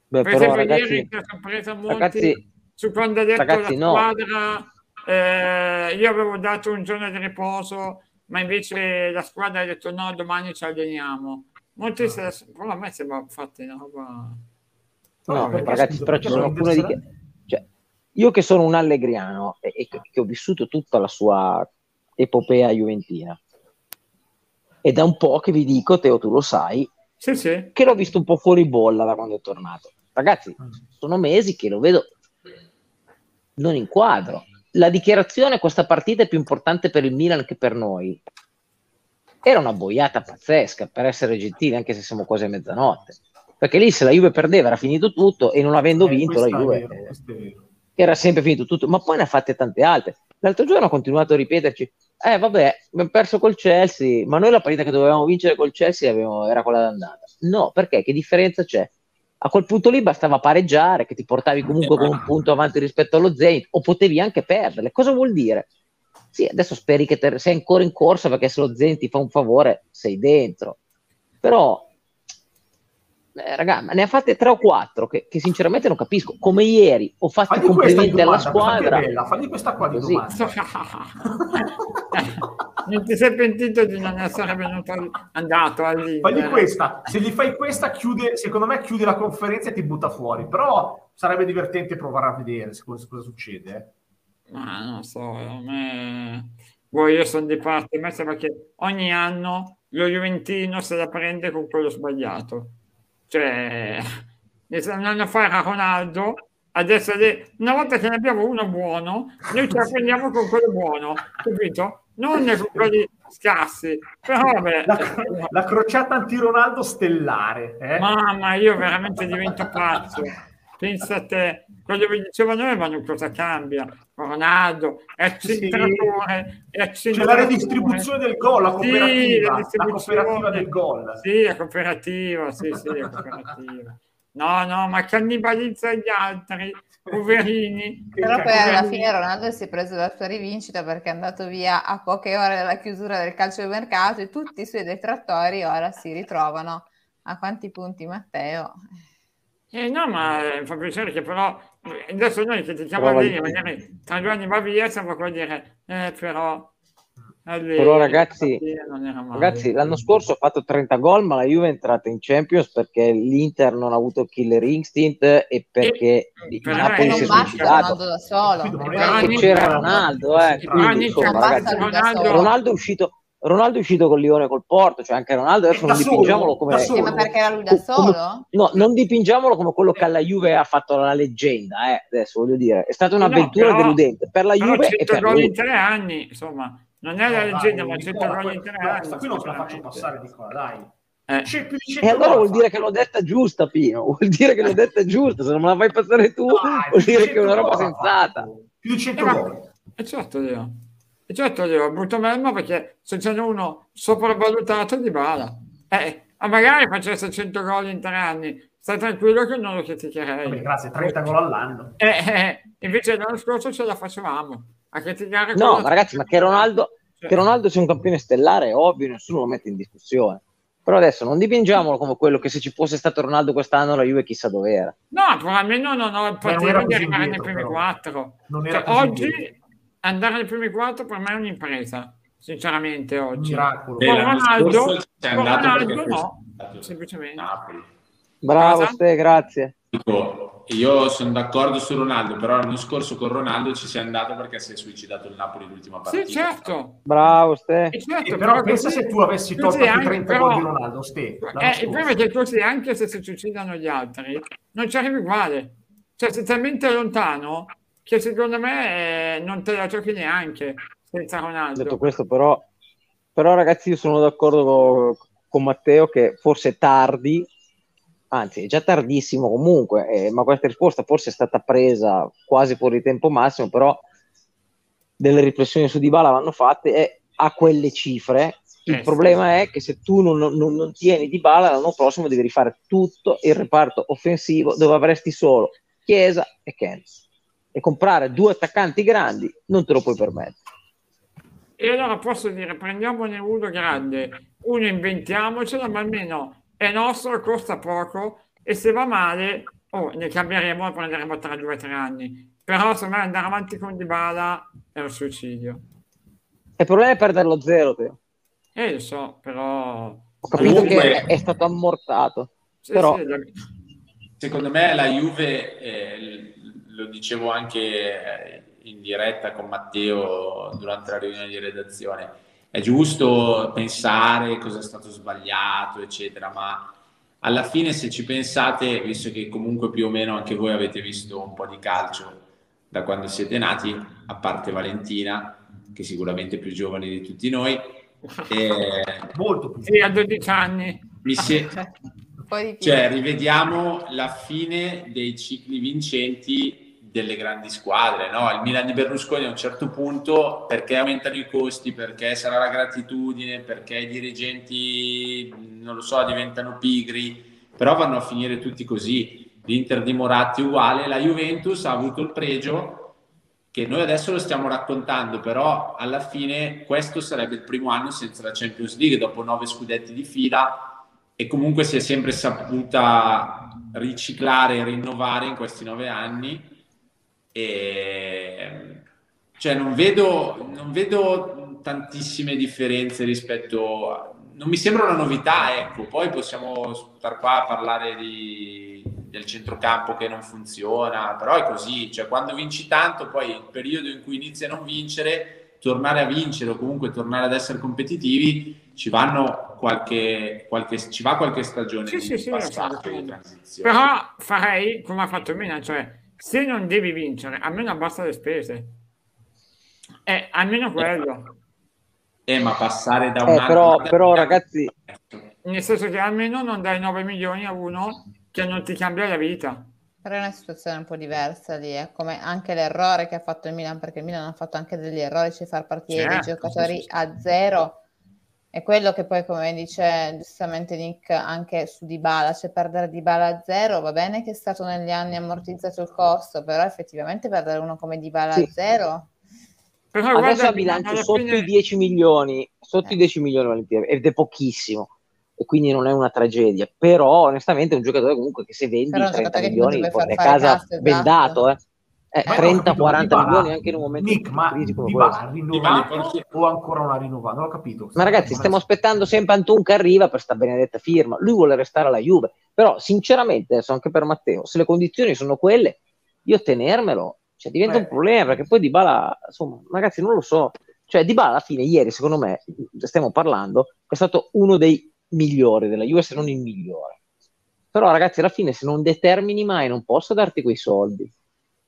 Beh, Per però ragazzi, sorpresa Monti ragazzi, su quando ha detto Ragazzi, la no. squadra eh, io avevo dato un giorno di riposo ma invece la squadra ha detto no domani ci alleniamo Monti se la- però a me sembra fatti una roba No, no, perché, ragazzi, scusa, però ci sono alcune di cioè, io che sono un allegriano e, e che, che ho vissuto tutta la sua epopea juventina è da un po' che vi dico, Teo tu lo sai, sì sì che l'ho visto un po' fuori bolla da quando è tornato. Ragazzi, sono mesi che lo vedo non in quadro. La dichiarazione questa partita è più importante per il Milan che per noi. Era una boiata pazzesca, per essere gentili, anche se siamo quasi a mezzanotte. Perché lì se la Juve perdeva era finito tutto e non avendo Eh, vinto la Juve vero, eh, era sempre finito tutto, ma poi ne ha fatte tante altre. L'altro giorno ha continuato a ripeterci: Eh, vabbè, abbiamo perso col Chelsea, ma noi la partita che dovevamo vincere col Chelsea avevamo- era quella d'andata. No, perché? Che differenza c'è? A quel punto lì bastava pareggiare, che ti portavi comunque con un punto avanti rispetto allo Zenit, o potevi anche perderle. Cosa vuol dire? Sì, adesso speri che te- sei ancora in corsa perché se lo Zenit ti fa un favore, sei dentro. Però, eh, raga, ma ne ha fatte tre o quattro che, che sinceramente non capisco. Come ieri ho fatto Fagli complimenti alla domanda, è squadra. bella, fagli questa qua di Così. domanda. non ti sei pentito di non essere venuto andato all'Inter Fagli questa, se gli fai questa, chiude, secondo me chiude la conferenza e ti butta fuori. Però sarebbe divertente provare a vedere se cosa, cosa succede. eh. Ma non so, a me... boh, io sono di parte, a me sembra che ogni anno lo Juventino se la prende con quello sbagliato. Cioè, un anno fa era Ronaldo, adesso una volta che ne abbiamo uno buono, noi ce la prendiamo con quello buono, capito? Non con quelli scarsi. Però vabbè, La, la crociata anti-Ronaldo stellare. Eh? mamma, io veramente divento pazzo. Pensa a te, quello che dicevano noi, ma non cosa cambia? Ronaldo, è accentratore, è accentratore. C'è la redistribuzione del gol, la cooperativa, sì, la, la cooperativa del gol. Sì, la cooperativa, sì, sì, la cooperativa. No, no, ma cannibalizza gli altri, poverini. Però poi alla fine Ronaldo si è preso la sua rivincita perché è andato via a poche ore dalla chiusura del calcio di mercato e tutti i suoi detrattori ora si ritrovano a quanti punti Matteo? Eh no, ma fa piacere che però adesso noi che critichiamo a Allegri, magari tra due anni va via, siamo qua a dire, eh, però... Però ragazzi, ragazzi, l'anno scorso ha fatto 30 gol, ma la Juve è entrata in Champions perché l'Inter non ha avuto killer instinct e perché e, il Napoli si è suicidato. da solo. C'era Ronaldo, eh, quindi, insomma, ragazzi, Ronaldo, Ronaldo è uscito Ronaldo è uscito con Lione col Porto, cioè anche Ronaldo adesso non dipingiamolo come eh, ma perché era lui da solo? Come, no, non dipingiamolo come quello che alla Juve ha fatto la leggenda, eh. adesso voglio dire, è stata un'avventura no, però, deludente per la Juve e per gol in tre anni, insomma, non è la leggenda, ma 100 gol in tre anni. Qui non ce la faccio passare di qua, dai. Eh. E allora vuol dire che l'ho detta giusta, Pino. Vuol dire che l'ho detta giusta. Se non me la fai passare tu, Dai, vuol dire che è una roba sensata. Più di 100 eh, gol. Eh, certo, Leo. E certo, io brutto melma perché se c'è uno sopravvalutato di bala, eh, ma magari facesse 100 gol in tre anni, stai tranquillo che non lo criticherei. Vabbè, grazie, 30 gol all'anno. Eh, eh, invece l'anno scorso ce la facevamo a criticare. No, ma ragazzi, ma che Ronaldo, cioè. che Ronaldo sia un campione stellare è ovvio, nessuno lo mette in discussione. Però adesso non dipingiamolo come quello che se ci fosse stato Ronaldo quest'anno la Juve chissà dove era. No, probabilmente non ho il potere di arrivare nei primi quattro. Cioè, oggi dietro andare ai primi quattro per me è un'impresa, sinceramente oggi. Miracolo. Con Ronaldo, con Ronaldo no, semplicemente. Napoli. Bravo, Ste, grazie. Dico, io sono d'accordo su Ronaldo, però l'anno scorso con Ronaldo ci si è andato perché si è suicidato il Napoli l'ultima partita. Sì, certo. Bravo, Ste. Eh, certo, però, però pensa se tu avessi tolto più 30 gol di Ronaldo, Ste. Eh, il problema è che così, anche se si suicidano gli altri, non ci arrivi uguale. Cioè, sei talmente lontano che secondo me eh, non te la giochi neanche senza Ronaldo. Detto questo, però, però ragazzi, io sono d'accordo con, con Matteo che forse tardi, anzi è già tardissimo comunque, eh, ma questa risposta forse è stata presa quasi fuori tempo massimo, però delle riflessioni su Dybala vanno fatte e a quelle cifre. Il eh, problema sì. è che se tu non, non, non tieni Dybala l'anno prossimo devi rifare tutto il reparto offensivo dove avresti solo Chiesa e Kenz e comprare due attaccanti grandi non te lo puoi permettere. E allora posso dire, prendiamone uno grande, uno inventiamocelo, ma almeno è nostro, costa poco e se va male, oh, ne cambieremo e prenderemo tra due o tre anni. Però secondo me andare avanti con Dybala è un suicidio. Il problema è perderlo zero, Teo. Eh, lo so, però... Ho capito Comunque... che è stato ammortato. Sì, però... Sì, la... Secondo me la Juve... Eh, lo dicevo anche eh, in diretta con Matteo durante la riunione di redazione, è giusto pensare cosa è stato sbagliato, eccetera, ma alla fine se ci pensate, visto che comunque più o meno anche voi avete visto un po' di calcio da quando siete nati, a parte Valentina, che sicuramente è più giovane di tutti noi, e... molto più. Sì, a 12 anni. Mi si... cioè, rivediamo la fine dei cicli vincenti delle grandi squadre, no? Il Milan di Berlusconi a un certo punto, perché aumentano i costi, perché sarà la gratitudine, perché i dirigenti, non lo so, diventano pigri, però vanno a finire tutti così. L'Inter di Moratti uguale, la Juventus ha avuto il pregio che noi adesso lo stiamo raccontando, però alla fine questo sarebbe il primo anno senza la Champions League, dopo nove scudetti di fila, e comunque si è sempre saputa riciclare e rinnovare in questi nove anni. E, cioè non vedo, non vedo tantissime differenze rispetto a... Non mi sembra una novità, ecco, poi possiamo stare qua a parlare di, del centrocampo che non funziona, però è così, cioè quando vinci tanto, poi il periodo in cui inizi a non vincere, tornare a vincere o comunque tornare ad essere competitivi, ci vanno qualche, qualche ci va qualche stagione sì, di sì, passaggio, sì, di transizione. Però farei come ha fatto Mina, cioè se non devi vincere, almeno abbassa le spese. Eh, almeno quello. Eh, ma passare da un eh, però, però ragazzi... Nel senso che almeno non dai 9 milioni a uno che non ti cambia la vita. Però è una situazione un po' diversa lì, è come anche l'errore che ha fatto il Milan, perché il Milan ha fatto anche degli errori, cioè far partire Certo, dei giocatori sì, sì, sì. a zero. È quello che poi, come dice giustamente Nick, anche su Dybala, cioè perdere Dybala a zero, va bene che è stato negli anni ammortizzato il costo, però effettivamente perdere uno come Dybala Sì. a zero, Però Adesso guarda, la bilancio sotto fine- i 10 milioni, sotto Eh. i 10 milioni Valentina, ed è pochissimo, e quindi non è una tragedia. Però, onestamente, è un giocatore comunque che se vendi Però è un 30 giocatore che milioni porti a casa esatto. bendato, eh. Eh, Ma io ho 30-40 capito, Dybala- milioni anche in un momento Nick, di ma crisi come questo. rinnovato o ancora non ha rinnovato? Non ho capito. Ma ragazzi, stiamo aspettando sempre Antun che arriva per sta benedetta firma. Lui vuole restare alla Juve. Però, sinceramente, adesso anche per Matteo, se le condizioni sono quelle, io tenermelo, cioè, diventa Beh. un problema, perché poi Dybala, insomma, ragazzi, non lo so. Cioè, Dybala alla fine, ieri, secondo me, stiamo parlando, è stato uno dei migliori della Juve, se non il migliore. Però, ragazzi, alla fine, se non determini mai, non posso darti quei soldi.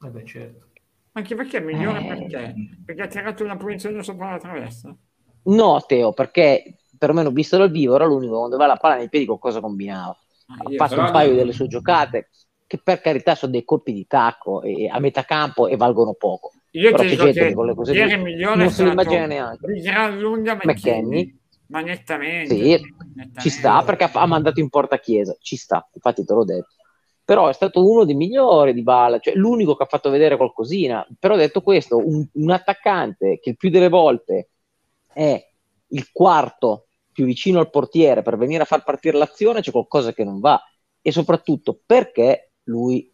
Eh beh, certo. Anche perché è migliore Eh. perché? Perché ha tirato una punizione sopra la traversa. No, Teo, perché perlomeno visto dal vivo era l'unico quando aveva la palla nei piedi qualcosa combinava. Ah, ha io- fatto un paio non- delle sue giocate che per carità sono dei colpi di tacco e a metà campo e valgono poco. Io però ti dico che con le cose ieri migliore non è se lo stato immagina neanche. di gran lunga. McKennie, ma nettamente. Sì, nettamente. ci sta perché ha, ha mandato in porta Chiesa, ci sta, infatti te l'ho detto. Però è stato uno dei migliori di Bala, cioè l'unico che ha fatto vedere qualcosina. Però detto questo, un, un attaccante che il più delle volte è il quarto più vicino al portiere per venire a far partire l'azione, c'è qualcosa che non va. E soprattutto perché lui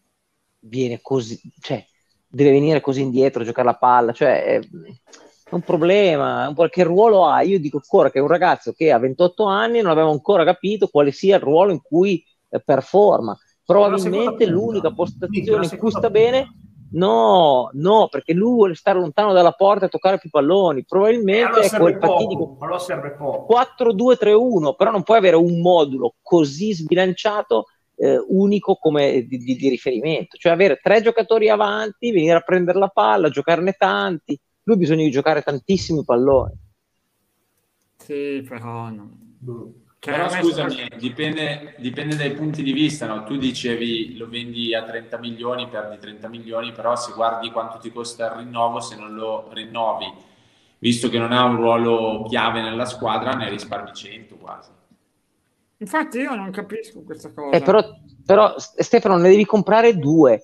viene così, cioè deve venire così indietro a giocare la palla, cioè è, è un problema, un che ruolo ha? Io dico ancora che è un ragazzo che a 28 anni non aveva ancora capito quale sia il ruolo in cui eh, performa. Probabilmente l'unica postazione in cui sta bene. No, no, perché lui vuole stare lontano dalla porta e toccare più palloni. Eh, Probabilmente allora è poco, allora serve poco. 4-2-3-1, però non puoi avere un modulo così sbilanciato eh, unico come di, di- di riferimento, cioè avere tre giocatori avanti, venire a prendere la palla, giocarne tanti. Lui ha bisogno di giocare tantissimi palloni. Sì, però no. Cioè, Però me scusami, dipende, dipende dai punti di vista, no? Tu dicevi lo vendi a 30 milioni, perdi 30 milioni, però se guardi quanto ti costa il rinnovo, se non lo rinnovi, visto che non ha un ruolo chiave nella squadra, ne risparmi 100 quasi. Infatti io non capisco questa cosa. Eh, però, però, Stefano, ne devi comprare due.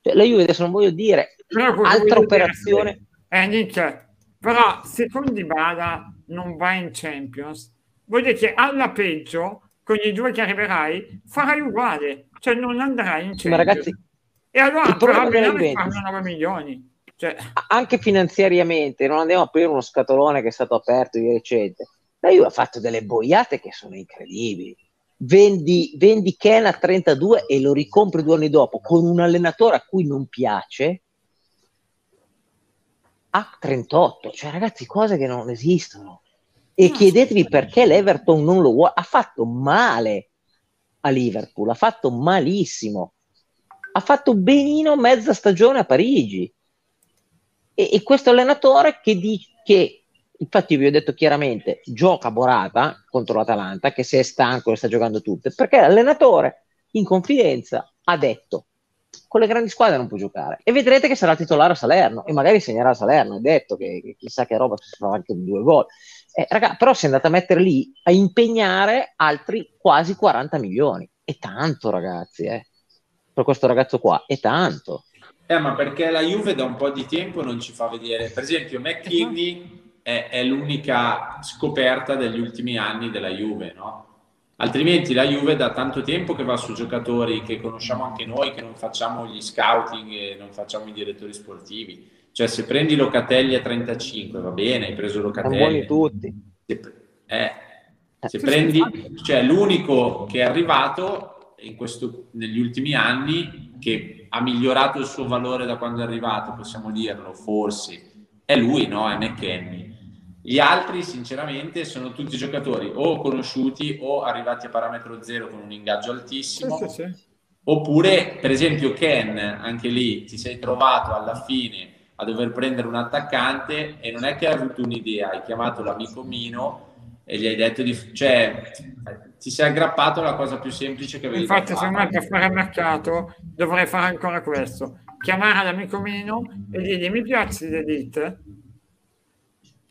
Cioè, la Juve adesso non voglio dire altra dire, operazione. sì. Eh, Nick, però se con Dybala non vai in Champions, vuol dire che alla peggio, con i due che arriverai, farai uguale. Cioè non andrai in Sì, ma ragazzi, e allora però fanno 9 milioni. Cioè, anche finanziariamente, non andiamo a aprire uno scatolone che è stato aperto di recente. La Juve ha fatto delle boiate che sono incredibili. Vendi, vendi Ken a 32 e lo ricompri due anni dopo con un allenatore a cui non piace a 38. Cioè, ragazzi, cose che non esistono. E No, chiedetevi perché l'Everton non lo vuole. Ha fatto male a Liverpool, ha fatto malissimo. Ha fatto benino mezza stagione a Parigi. E, e questo allenatore che dice che, infatti, vi ho detto chiaramente, gioca Borata contro l'Atalanta, che se è stanco e sta giocando tutte, perché l'allenatore in confidenza ha detto con le grandi squadre non può giocare e vedrete che sarà titolare a Salerno e magari segnerà a Salerno, è detto che, che chissà che roba si fa anche due gol. Eh, raga, però si è andata a mettere lì a impegnare altri quasi 40 milioni. È tanto, ragazzi, eh. per questo ragazzo qua, è tanto. Eh, ma perché la Juve da un po' di tempo non ci fa vedere. Per esempio, McKinney è, è l'unica scoperta degli ultimi anni della Juve, no? Altrimenti la Juve da tanto tempo che va su giocatori che conosciamo anche noi, che non facciamo gli scouting non facciamo i direttori sportivi. Cioè, se prendi Locatelli a 35, va bene, hai preso Sono buoni Locatelli. tutti. Se, eh, se Sì, sì, prendi, cioè l'unico che è arrivato in questo, negli ultimi anni che ha migliorato il suo valore da quando è arrivato, possiamo dirlo, forse, è lui, no? È McKenny. Gli altri, sinceramente, sono tutti giocatori o conosciuti o arrivati a parametro zero con un ingaggio sì, altissimo. sì, sì. Oppure, per esempio, Ken, anche lì ti sei trovato alla fine a dover prendere un attaccante e non è che hai avuto un'idea, hai chiamato l'amico Mino e gli hai detto di... cioè ti sei aggrappato alla cosa più semplice che avevi Infatti, secondo me per fare mercato dovrei fare ancora questo. Chiamare l'amico meno e dirgli mi piace l'Elite.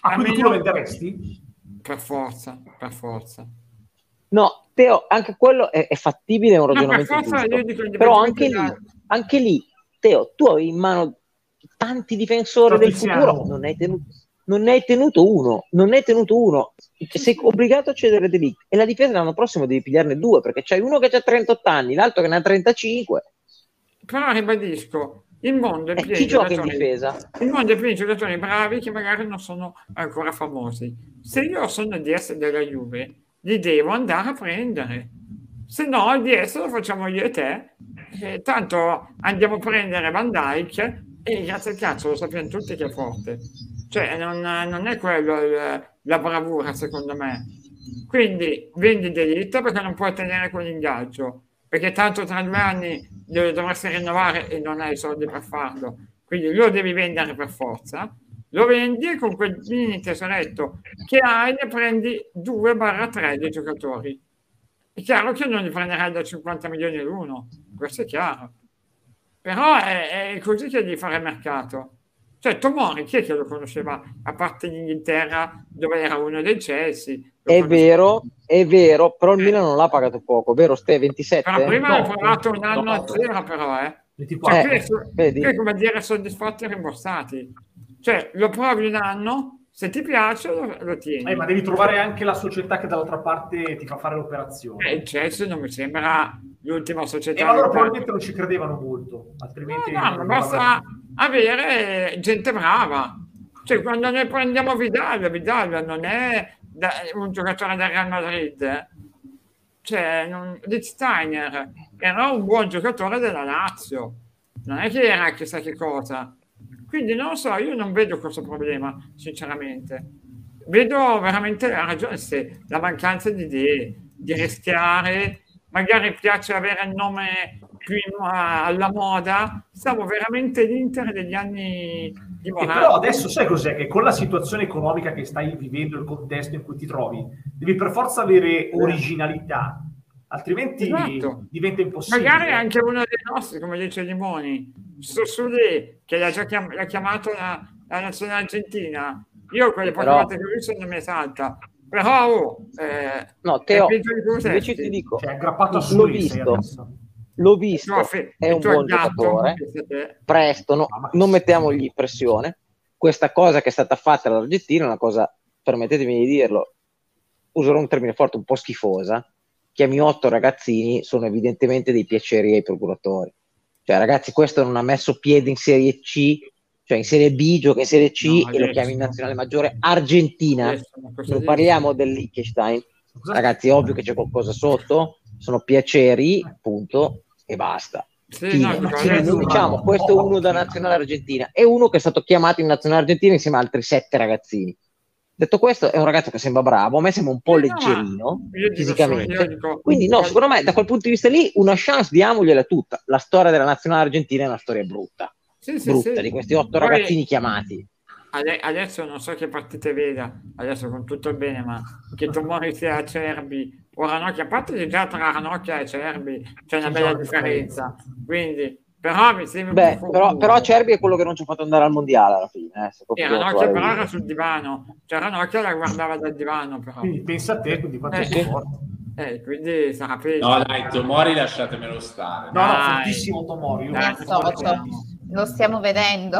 Ah, quindi tu Almeno- lo venderesti? Per forza, per forza. No, Teo, anche quello è, è fattibile, è un No, per ragionamento forza giusto. io dico Però anche lì, anche lì, Teo, tu hai in mano tanti difensori del futuro, non ne hai tenuto, non ne hai tenuto uno, non ne hai tenuto uno. Sei obbligato a cedere De Ligt e la difesa l'anno prossimo devi pigliarne due perché c'hai uno che ha 38 anni, l'altro che ne ha 35. Però ribadisco, il mondo è Eh, pieno chi di gioca in giocatori- difesa? Il mondo è pieno di giocatori bravi che magari non sono ancora famosi. Se io sono il DS della Juve, li devo andare a prendere. Se no, il DS lo facciamo io e te. E tanto andiamo a prendere Van Dyke e grazie al cazzo lo sappiamo tutti che è forte. Cioè, non, non è quello il- la bravura, secondo me. Quindi vendi Delita perché non puoi tenere quell'ingaggio, perché tanto tra due anni dov- dovresti rinnovare e non hai i soldi per farlo. Quindi lo devi vendere per forza. Lo vendi con quel mini tesoretto che hai ne prendi 2-3 dei giocatori. È chiaro che non li prenderai da 50 milioni l'uno, questo è chiaro. Però è, è così che devi fare il mercato. Cioè, Tomori, chi è che lo conosceva a parte l'Inghilterra, dove era uno dei Chelsea? È vero, è vero, però il Milan non l'ha pagato poco, vero Ste? 27? Però prima No, hai provato un anno no. a zero, però, eh. 24. Cioè, Eh, qui è qui è come dire soddisfatti e rimborsati. Cioè, lo provi un anno, se ti piace lo, lo tieni. Eh, ma devi trovare anche la società che dall'altra parte ti fa fare l'operazione. Eh, il Chelsea non mi sembra l'ultima società. E allora europea. probabilmente non ci credevano molto, altrimenti... No, no, non basta avere gente brava. Cioè, quando noi prendiamo Vidal, Vidal non è da- un giocatore del Real Madrid. eh. Cioè, non, Lichtsteiner era un buon giocatore della Lazio. Non è che era chissà che cosa. Quindi non lo so, io non vedo questo problema, sinceramente. Vedo veramente la ragione, se la mancanza di idee, di rischiare, magari piace avere il nome più alla moda, siamo veramente l'Inter degli anni di Morata. però adesso sai cos'è? Che con la situazione economica che stai vivendo, il contesto in cui ti trovi, devi per forza avere originalità, altrimenti Esatto. diventa impossibile. Magari anche uno dei nostri, come dice Limoni, Sossuli, che l'ha già chiam- l'ha chiamato la, la nazionale argentina. Io quelle poche Però- volte che ho visto non mi esalta. Però, oh, eh, No, Teo, invece ti dico, Cioè, aggrappato a l'ho visto, l'ho visto, tuo fe- è un buon gatto, giocatore, presto, no- Ah, ma- non mettiamogli pressione. Questa cosa che è stata fatta dall'Argentina è una cosa, permettetemi di dirlo, userò un termine forte, un po' schifosa. Chiami otto ragazzini, sono evidentemente dei piaceri ai procuratori. Cioè, ragazzi, questo non ha messo piede in Serie C, cioè in Serie B, gioca in Serie C No, e lo chiami in nazionale maggiore Argentina. Adesso, Non parliamo del Liechtenstein. Ragazzi, è ovvio che c'è qualcosa sotto, sono piaceri, punto, e basta. Sì, no, adesso- diciamo questo è uno da nazionale argentina e uno che è stato chiamato in nazionale argentina insieme a altri sette ragazzini. Detto questo, è un ragazzo che sembra bravo, a me sembra un po' no, ma leggerino fisicamente. dico- Quindi, no, secondo me, da quel punto di vista lì, una chance diamogliela tutta. La storia della nazionale argentina è una storia brutta, Sì, brutta sì. di questi otto Poi- ragazzini chiamati. Ade- adesso non so che partite veda, adesso con tutto il bene, ma che Tomori sia Acerbi o Ranocchia, a parte che già tra Ranocchia e Acerbi c'è una C'è bella differenza, quindi però mi sembra Beh, un po' però, però Cerbi è quello che non ci ha fatto andare al mondiale alla fine. Eh, se Sì, Ranocchia però era sul divano, cioè Ranocchia la guardava dal divano però, Quindi pensa a te, quindi quanto Eh, sei forte. eh, quindi sarà peggio. No, dai, Tomori lasciatemelo stare. No, no, fortissimo Tomori. Dai, lo so, forte. so. Lo stiamo vedendo.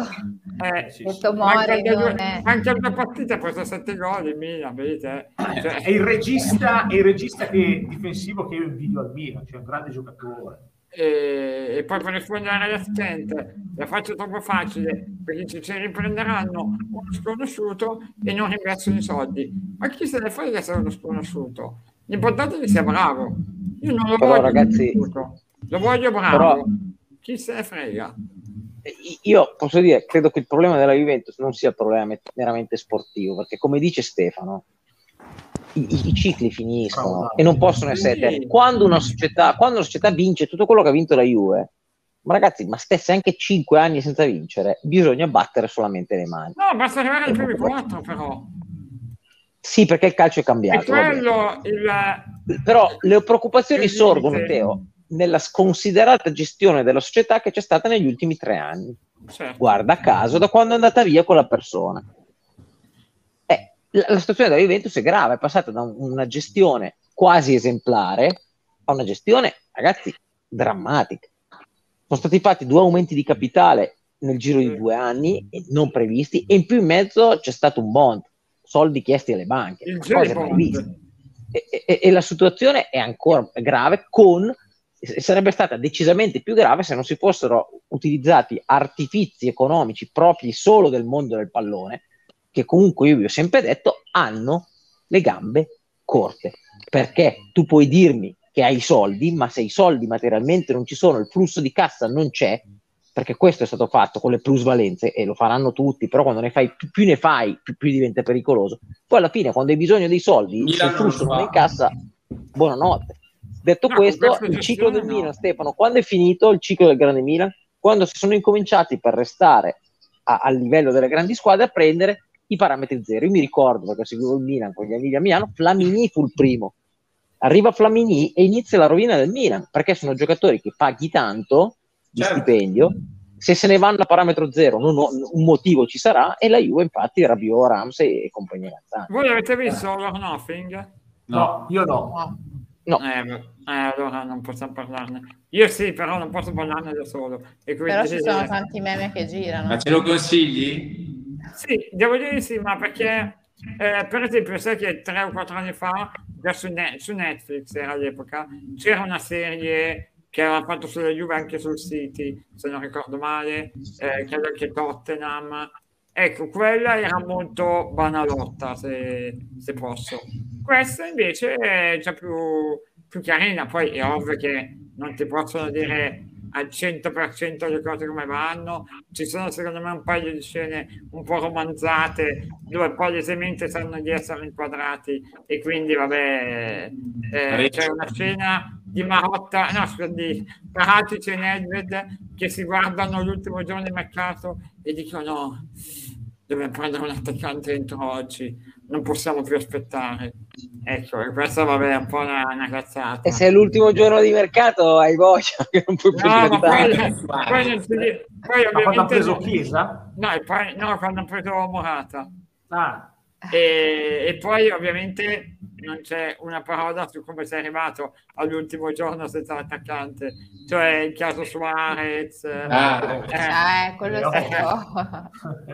Eh, Sì, sì. Tomori anche, non due, è... anche a due partite ha preso sette gol in Milan, vedete? Cioè, È il regista, è il regista che, difensivo che io invidio al Milan, cioè un grande giocatore. E, e poi per rispondere all'assistente la faccio troppo facile perché ci, ci riprenderanno uno sconosciuto e non investono i soldi. Ma chi se ne frega se è uno sconosciuto? L'importante è che sia bravo. Io non lo Però, voglio ragazzi- lo voglio bravo. Però- chi se ne frega? Io posso dire, credo che il problema della Juventus non sia il problema meramente sportivo, perché come dice Stefano, i, i- cicli finiscono Bravo, e non possono essere eterni. Quando una società, quando una società vince tutto quello che ha vinto la Juve, ma ragazzi, ma stesse anche 5 anni senza vincere, bisogna battere solamente le mani. no basta arrivare ai primi quattro però Sì, perché il calcio è cambiato. quello il... Però le preoccupazioni Il sorgono, limite. Teo, nella sconsiderata gestione della società che c'è stata negli ultimi tre anni. certo. Guarda caso, da quando è andata via quella persona. La, la situazione della Juventus è grave, è passata da un- una gestione quasi esemplare a una gestione, ragazzi, drammatica. Sono stati fatti due aumenti di capitale nel giro di due anni, non previsti, e in più in mezzo c'è stato un bond, soldi chiesti alle banche, cose e, e- e la situazione è ancora grave con sarebbe stata decisamente più grave se non si fossero utilizzati artifizi economici propri solo del mondo del pallone che comunque io vi ho sempre detto hanno le gambe corte. Perché tu puoi dirmi che hai i soldi ma se i soldi materialmente non ci sono il flusso di cassa non c'è perché questo è stato fatto con le plusvalenze e lo faranno tutti però quando ne fai più, più ne fai più, più diventa pericoloso. Poi alla fine quando hai bisogno dei soldi se il flusso non è in cassa buonanotte. Detto No, questo il ciclo del no. Milan Stefano quando è finito il ciclo del grande Milan? Quando si sono incominciati per restare a, a livello delle grandi squadre a prendere i parametri zero io mi ricordo perché seguivo il Milan con gli anni a Milano Flamini fu il primo arriva Flamini e inizia la rovina del Milan perché sono giocatori che paghi tanto di Certo. stipendio se se ne vanno a parametro zero non ho- un motivo ci sarà e la Juve infatti Rabiot, Ramsey e compagnia avanzanti Voi avete visto All or Nothing? No, io no. No. no Eh, eh, allora non possiamo parlarne. Io sì, però non posso parlarne da solo. E quindi, Però ci sono tanti meme che girano. Ma ce lo consigli? Sì, devo dire di sì, ma perché eh, per esempio, sai che tre o quattro anni fa, già su, Ne- su Netflix era all'epoca, c'era una serie che aveva fatto sulla Juve anche sul City, se non ricordo male, eh, credo anche Tottenham. Ecco, quella era molto banalotta, se, se posso. Questa invece è già più, più carina, poi è ovvio che non ti possono dire al 100% le cose come vanno, ci sono secondo me un paio di scene un po' romanzate dove palesemente sanno di essere inquadrati e quindi vabbè eh, c'è una scena di Marotta, no scusa, di Karatic e Nedved che si guardano l'ultimo giorno di mercato e dicono dobbiamo prendere un attaccante entro oggi, non possiamo più aspettare. Ecco, e questa vabbè è un po' una, una cazzata. e se è l'ultimo giorno di mercato hai voglia che non puoi più No, ma poi, poi non si dice- poi Ma quando ha preso no. Chiesa? No, poi, no, quando hanno preso Morata. Ah, E, e poi ovviamente non c'è una parola su come sei arrivato all'ultimo giorno senza l'attaccante, cioè il caso Suarez. Ah, eh, Eh, quello Eh, è oh. stato...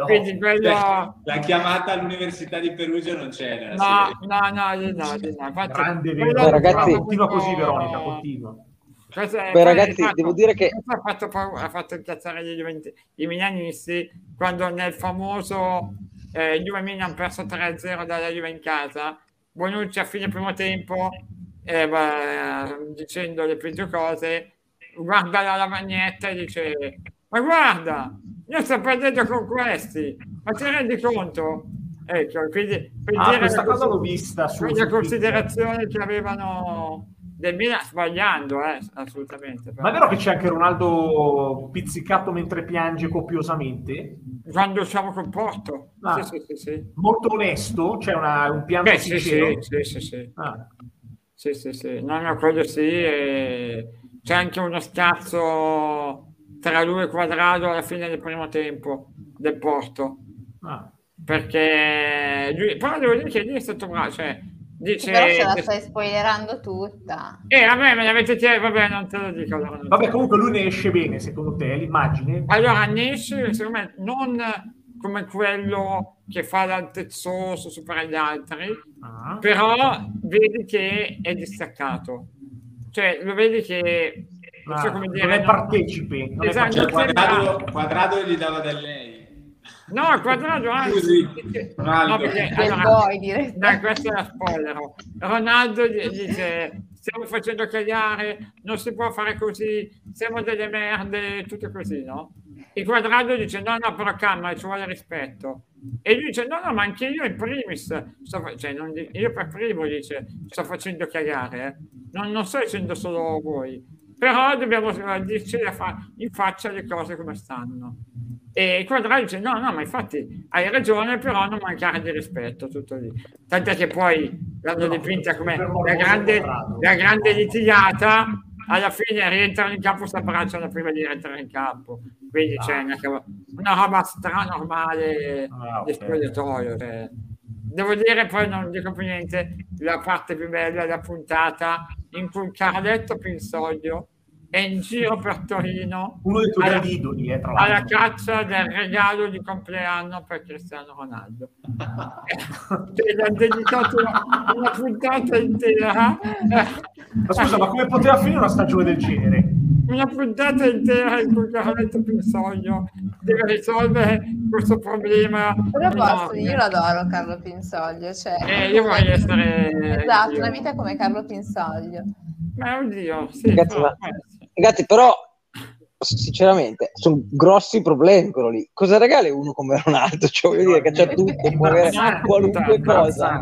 quindi quello... Cioè, la chiamata all'università di Perugia non nella No, no, no, no, di no. Infatti, grande quello. Beh, ragazzi- continua così Veronica, continua. Questo è- Beh, ragazzi, ha fatto- devo dire che- ha fatto, paura- ha fatto incazzare gli i milanisti quando nel famoso eh, Juve Milan perso 3-0 dalla Juve in casa, Bonucci a fine primo tempo eh, beh, dicendo le peggio cose, guarda la lavagnetta e dice ma guarda, io sto perdendo con questi, ma ti rendi conto? Ecco, quindi per Ah, questa la cosa cos- l'ho vista su- su considerazione che avevano del Milan sbagliando, eh, assolutamente. Ma è vero che c'è anche Ronaldo pizzicato mentre piange copiosamente? Quando siamo col Porto. Ah. Sì, sì, sì, sì. Molto onesto? C'è una- un pianto Beh, sì, sincero? sì, sì, sì, sì. Ah, Sì, sì, sì. No, no, quello sì. e C'è anche uno scazzo tra lui e Quadrado alla fine del primo tempo del Porto. ah. Perché lui, però devo dire che lì è stato bravo, cioè, dice... Però ce la stai spoilerando tutta. Eh, a me me l'avete chiesto, vabbè, non te lo dico. Allora, non te lo Vabbè, comunque lui ne esce bene, secondo te, l'immagine? Allora, Nash, secondo me, non come quello che fa l'altezzoso sopra gli altri, Ah. però vedi che è distaccato. Cioè, lo vedi che, non so Ah, come non dire... è no? partecipe. Non è Esatto. Cioè, partecipe. quadrado, quadrado gli dava del lei. No, quadrato anzi. Scusi, no, perché, allora, dai, questo è la spoiler. Ronaldo dice: Stiamo facendo cagare, non si può fare così, siamo delle merde, tutto così, no? Il quadrato dice: No, no, però calma, ci vuole rispetto. E lui dice: No, no, ma anche io in primis, sto cioè, non io per primo dice: Sto facendo cagare, eh. non, non sto dicendo solo voi, però dobbiamo eh, dirci fa- in faccia le cose come stanno. E Quadrado dice: No, no, ma infatti hai ragione, però non mancare di rispetto. Tutto lì. Tant'è che poi l'hanno dipinta come la grande, la grande litigata. Alla fine rientrano in campo, si abbracciano prima di rientrare in campo. Quindi c'è una, una roba stranormale Ah, ok. di spogliatoio. cioè. Devo dire, poi non dico più niente, la parte più bella della puntata in cui Carletto Pinsoglio è in giro per Torino Uno dei tuoi alla- grandi idoli, eh, tra alla caccia del regalo di compleanno per Cristiano Ronaldo. che gli ha dedicato una, una puntata intera, Ma scusa, ma come poteva finire una stagione del genere? una puntata intera in cui Carletto Pinsoglio deve risolvere questo problema. Però posso, io lo adoro Carlo Pinsoglio. Cioè, Eh, io voglio essere... Esatto, io. una vita come Carlo Pinsoglio. Ma oddio, sì, Ragazzi, ma-. Ragazzi, però, sinceramente, sono grossi problemi quello lì. Cosa regali uno come Ronaldo? Cioè, voglio dire che c'è tutto, può avere qualunque cosa.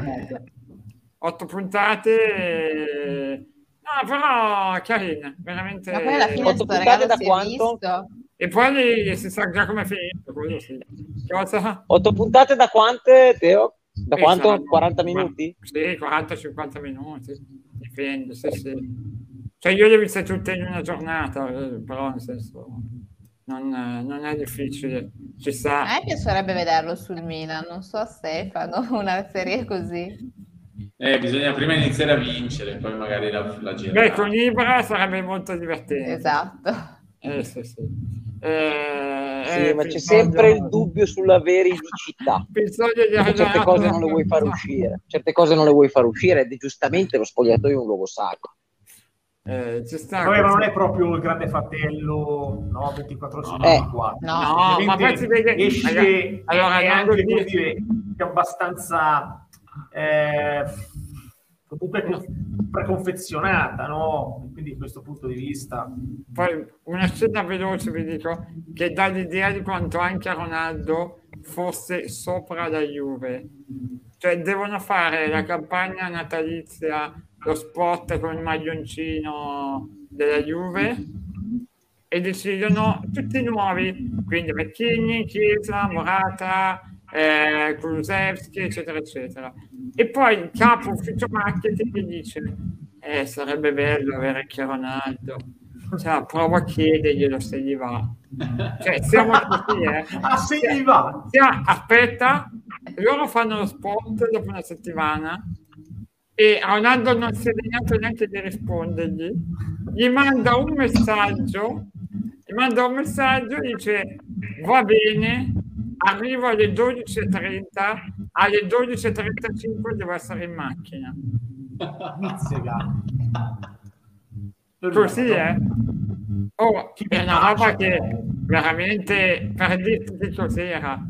Otto puntate, e- no, però carine, veramente. Ma poi alla fine Otto puntate da quanto? visto. E poi si sa già come è finito, sì. Cosa? Otto puntate da quante, Teo? Da Eh, quanto? saranno- 40 minuti? Sì, 40-50 minuti, dipende, sì, sì. Cioè io le ho viste tutte in una giornata, eh, però nel senso non, non è difficile, ci A sta. me piacerebbe vederlo sul Milan, non so Stefano, una serie così. Eh, bisogna prima iniziare a vincere, poi magari la, la Beh, girare. con Ibra sarebbe molto divertente. Esatto. Eh, sì, sì. Eh, Sì, eh, ma c'è sempre il dubbio sulla veridicità. Certe cose non le vuoi far uscire, certe cose non le vuoi far uscire ed è giustamente lo spogliatoio è un luogo sacro. Eh, ci sta Vabbè, ma non è proprio il grande fratello, no, 24 su No. 24. No. No, ma poi si vede esce allora, allora, è anche come dire, è abbastanza eh, comunque co- preconfezionata, no? Quindi da questo punto di vista Poi una scena veloce vi dico che dà l'idea di quanto anche Ronaldo fosse sopra la Juve. Cioè devono fare la campagna natalizia, lo spot con il maglioncino della Juve e decidono tutti nuovi, quindi Vecchini, Chiesa, Morata, eh, Kulusevski, eccetera, eccetera. E poi il capo ufficio marketing gli dice eh, sarebbe bello avere Ronaldo. Cioè, prova a chiederglielo se gli va. Cioè, siamo così, eh. Ah, se gli va! Sia- aspetta, loro fanno lo spot dopo una settimana e Ronaldo non si è degnato neanche di rispondergli. Gli manda un messaggio, gli manda un messaggio e dice va bene, arrivo alle 12.30, alle 12.35 devo essere in macchina. Così è. Oh, è mi una piace, roba che eh. veramente per dirti che cos'era.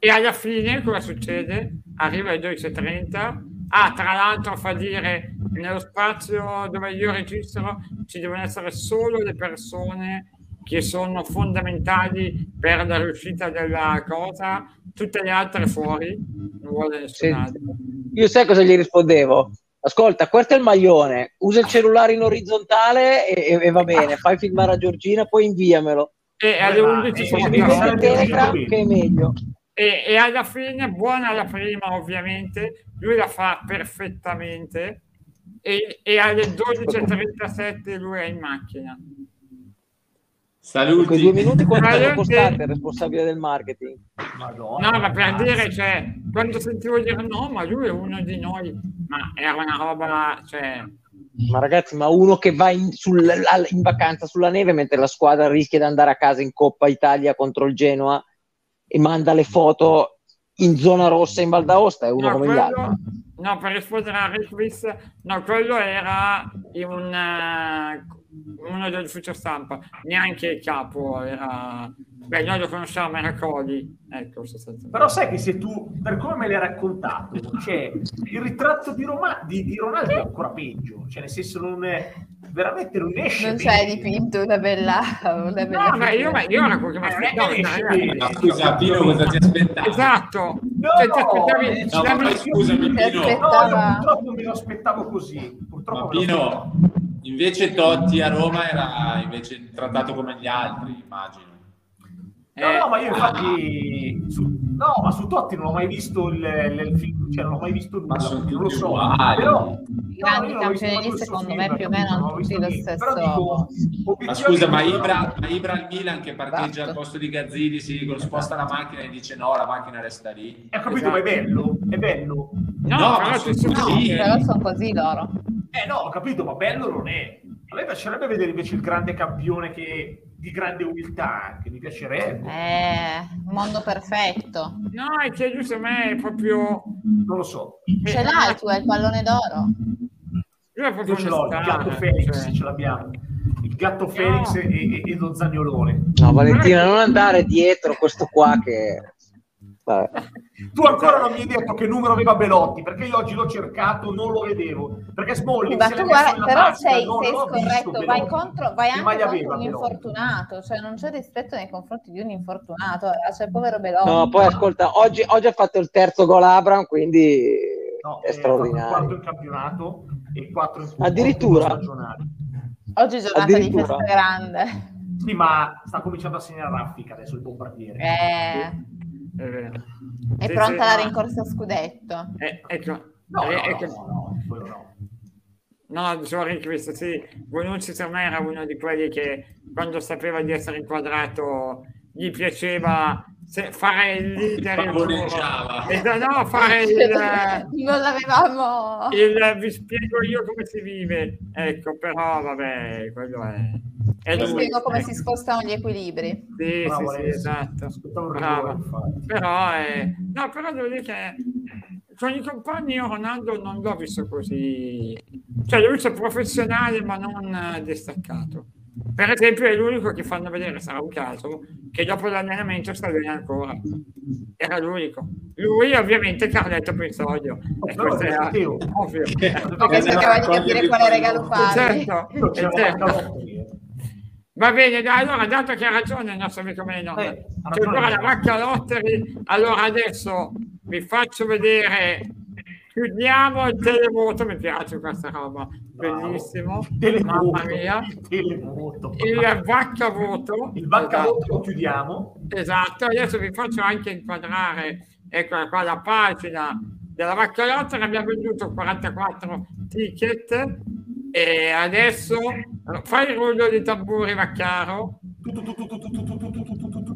E alla fine cosa succede? Arriva alle 12.30. Ah, tra l'altro fa dire nello spazio dove io registro ci devono essere solo le persone che sono fondamentali per la riuscita della cosa, tutte le altre fuori, non vuole nessun Sì. altro. Io sai cosa gli rispondevo? Ascolta, questo è il maglione, usa il cellulare in orizzontale e, e- e va bene, fai filmare a Giorgina, poi inviamelo. E alle ma- 11 eh, sono Telegram che è meglio. E, e alla fine, buona la prima ovviamente, lui la fa perfettamente e, e alle 12.37 lui è in macchina. Saluti. Quei due minuti quanto sono che- il responsabile del marketing? Madonna, No, ma per cazzo. dire, cioè, quando sentivo dire no, ma lui è uno di noi, ma era una roba, cioè, Ma ragazzi, ma uno che va in, sul- in vacanza sulla neve mentre la squadra rischia di andare a casa in Coppa Italia contro il Genoa e manda le foto in zona rossa in Val d'Aosta è uno no, come gli altri. quello, no, per rispondere a Rick Wiss, no, quello era in un, eh, uno dell'ufficio stampa, neanche il capo era, beh, noi lo conosciamo, era Coli, ecco. Però sai che se tu, per come me l'hai raccontato, c'è il ritratto di, Roma, di, di Ronaldo è ancora peggio, cioè nel senso non è, veramente non esce Non c'è dipinto una bella... Una bella No, ma io, ma io che mi aspettavo, Eh. Ma scusa, Pino, cosa ti aspettavi? Esatto, No, cioè, ti aspettavi, eh, No, ma poi scusami, Pino. No, io purtroppo me lo aspettavo così. Purtroppo Ma me lo aspettavo. Pino, invece Totti a Roma era invece trattato come gli altri, immagino. No, Eh, no, ma io infatti su, no, ma su Totti non ho mai visto il, il, il film, cioè non ho mai visto nulla, non lo so. uguali. Però I grandi visto campioni secondo me più o meno hanno tutti lo stesso... Però dico, Ma scusa, ma Ibra, ma Ibra al Milan che parteggia Esatto. al posto di Gazzini, si dicono sposta la macchina e dice no, la macchina resta lì. Ho capito, ma è bello, è bello. No, No, ma sono. Però sono così loro. Eh no, ho capito, ma bello non è. A me piacerebbe vedere invece il grande campione che di grande umiltà, che mi piacerebbe. Eh, mondo perfetto. No, è che lui secondo me è proprio... Non lo so. Ce l'hai tu, hai il pallone d'oro? Lui è proprio Io ce l'ho, il gatto Felix, cioè. ce l'abbiamo. Il gatto Felix e, e- e lo zagnolone. No, Valentina, non andare dietro questo qua che... Vabbè. Tu ancora non mi hai detto che numero aveva Belotti, perché io oggi l'ho cercato, non lo vedevo. Perché Smalling l'è tu guarda, però tasca, sei, sei scorretto, vai, contro, vai Che anche contro aveva un Belotti? infortunato, cioè non c'è rispetto nei confronti di un infortunato, eh, cioè povero Belotti. No, poi ascolta, oggi, oggi ha fatto il terzo gol Abram, quindi No, è eh, straordinario. in campionato e il 4 in Addirittura? Oggi è giornata di festa grande. Sì, ma sta cominciando a segnare raffica adesso il bombardiere. Eh, È vero. è Sì, pronta sì, la rincorsa a scudetto. Eh, ecco, No, no, eh, no, no, no, quello no. No, anche questo, sì, Bonucci per me era uno di quelli che quando sapeva di essere inquadrato gli piaceva se- fare il leader. il. Esatto, no, fare il, non l'avevamo. il vi spiego io come si vive. Ecco, però vabbè, quello è... è Vi lui. spiego come Ecco. si spostano gli equilibri. Sì, Bravo, sì, sì, esatto. Rigore. Però, è... no, però devo dire che con i compagni io Ronaldo non l'ho visto così. Cioè, lui è professionale ma non eh, distaccato. Per esempio, è l'unico che fanno vedere, sarà un caso, che dopo l'allenamento sta bene ancora. Era l'unico. Lui, ovviamente, Carletto Pensoglio. E No, questo era Matteo. ovvio. Perché Eh, cercava di capire quale regalo fargli. Certo, Io certo. Va bene, dai, allora, dato che ha ragione il nostro amico Meno, Eh, c'è ancora la vacca Lottery, allora adesso vi faccio vedere, Chiudiamo il televoto, mi piace questa roba, bellissimo. Televoto, mamma mia. Televoto. Il vacca-voto. Il vacca-voto esatto. lo chiudiamo. Esatto, adesso vi faccio anche inquadrare, ecco qua la pagina della vacca-lotta, abbiamo venduto 44 ticket e adesso fai il rullo di tamburi Vaccaro.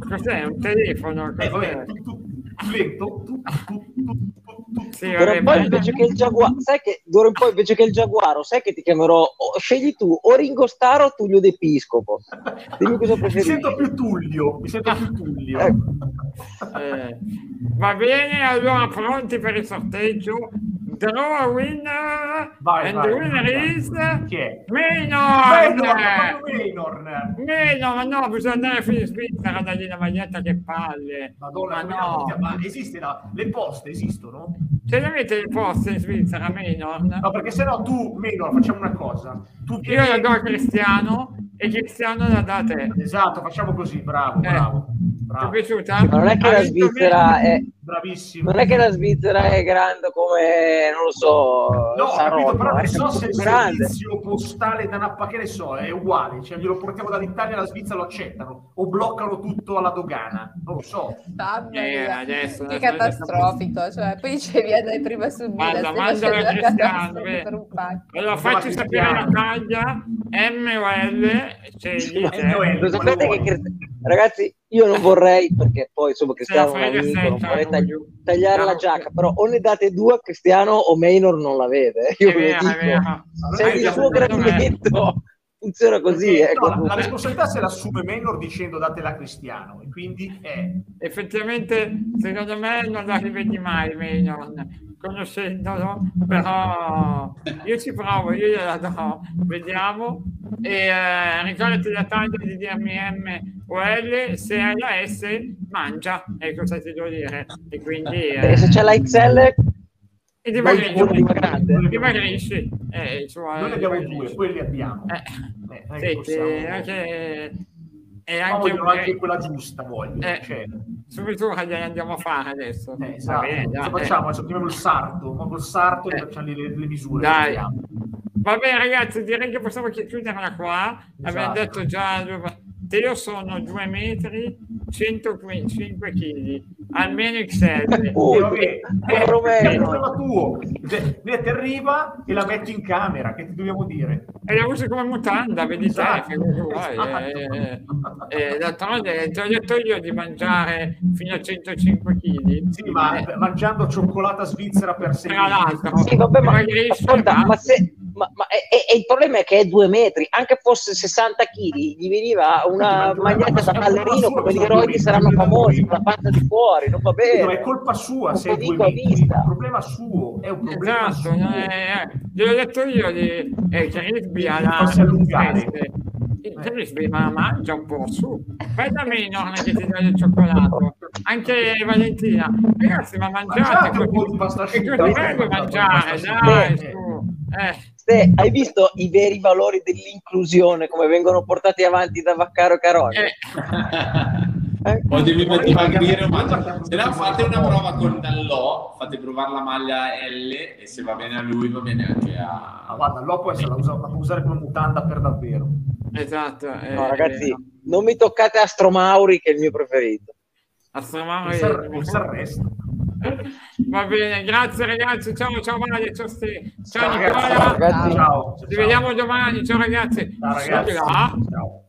Cos'è? Un telefono? Cos'è? Eh, vabbè, tu, tu, tu, tu, tu, tu, tu. Sì, D'ora in poi invece che il Giaguaro, sai che d'ora in poi invece che il Giaguaro, sai che ti chiamerò, o- scegli tu o Ringo Starr o Tullio D'Episcopo. Dimmi cosa Mi sento più Tullio, mi sento più Tullio. Ecco. Eh, va bene, allora pronti per il sorteggio. Draw a winner Vai, and vai, the winner vai. is Chi è? Maynard. Maynor, proprio Maynor. Meno, ma no, bisogna andare fino in Svizzera a dargli la maglietta che palle. Madonna, ma no, ma esiste la... le poste esistono? ce le avete le poste in Svizzera, Maynard? No, perché sennò tu, Maynor, facciamo una cosa. Tu Io la do a Cristiano e Cristiano la dà a te. Esatto, facciamo così, bravo, Eh. bravo. Ti è bravo. piaciuta? Ma non è che la Svizzera è, Bravissimo. non è che la Svizzera è grande come, non lo so, No, ho capito, però Saronno, non so se il grande. servizio postale da Nappa, che ne so, è uguale, cioè glielo portiamo dall'Italia alla Svizzera lo accettano o bloccano tutto alla dogana, non lo so. Mamma Eh, mia, adesso- che adesso- catastrofico, cioè poi dicevi dai prima subito, Guarda, mandalo a Cristiano. Allora Cosa facci va sapere la taglia M o L. Lo sapete che ragazzi io non vorrei perché poi insomma Cristiano è un amico, non vorrei tagli- tagliare No, la giacca però o ne date due a Cristiano o Maynor non la vede io È ve lo dico. se Eh, il suo gradimento funziona così Perché, ecco. no, la, la responsabilità se l'assume Maynor dicendo datela a Cristiano e quindi è Effettivamente, secondo me non la rivedi mai, Maynard, conoscendolo, però io ci provo, io gliela do, vediamo. E eh, ricordati la taglia di dirmi M o L, se hai la S, mangia, e cosa ti devo dire? E quindi... e eh, se c'è la XL e dimagrisci, pure di grande dimagrisci. Eh, cioè, noi ne abbiamo dimagrisci. due, quelli abbiamo. Eh, Eh, che Senti, possiamo- anche... E anche, vogliono anche quella giusta, voglio. Eh, cioè, subito gliela andiamo a fare adesso. eh, esatto. bene, Cosa dai, facciamo? Adesso chiamiamo il sarto, ma col sarto Eh. facciamo le, le misure. Dai. Va bene ragazzi, direi che possiamo chi- chiuderla qua. Abbiamo Esatto. detto già, due- io sono due metri, 105 kg, almeno XL. Oh, E vabbè, eh, è problema tuo. Cioè, Lei ti arriva e la metti in camera, che ti dobbiamo dire? E la usi come mutanda, vedi te, Esatto. che cosa vuoi. Esatto. Eh, eh, d'altronde ti ho detto io di mangiare fino a 105 kg. Sì, ma mangiando cioccolata svizzera per sei Tra l'altro, Sì, vabbè, ma, ascolta, ma- ma, se, ma, ma è- è- è il problema è che è due metri, anche fosse 60 kg, gli veniva una maglietta ma- da ballerino come gli eroi saranno famosi, con la panza di fuori, non va No, è bene. colpa sua se è due metri. vista. È un problema suo, è un problema Esatto, suo. è- eh, gliel'ho detto io di eh, che Risby ha la Farsi allungare. il Risby ma mangia un po' su fai da meno non è che ti dai il cioccolato anche Valentina ragazzi ma mangiate Mangiate un po' di pasta asciutta, mangiare dai su eh. Ste, hai visto i veri valori dell'inclusione come vengono portati avanti da Vaccaro Caroni? Eh, Eh? o devi Poi dimagrire o mangiate- mangiare. Se no fate una prova con Dallò, fate provare la maglia L e se va bene a lui va bene anche Ah, a... guarda, l'ho può essere, la, usa- la può usare come mutanda per davvero. esatto eh, No, ragazzi, eh, non mi toccate Astro Mauri, che è il mio preferito. Astromauri- s'arre- mi s'arresta. Va bene grazie ragazzi ciao ciao Mario ciao Ste ciao Ciao, ragazzi. Nicola ragazzi. Ciao. ci vediamo domani ciao ragazzi Ciao ragazzi. Ciao.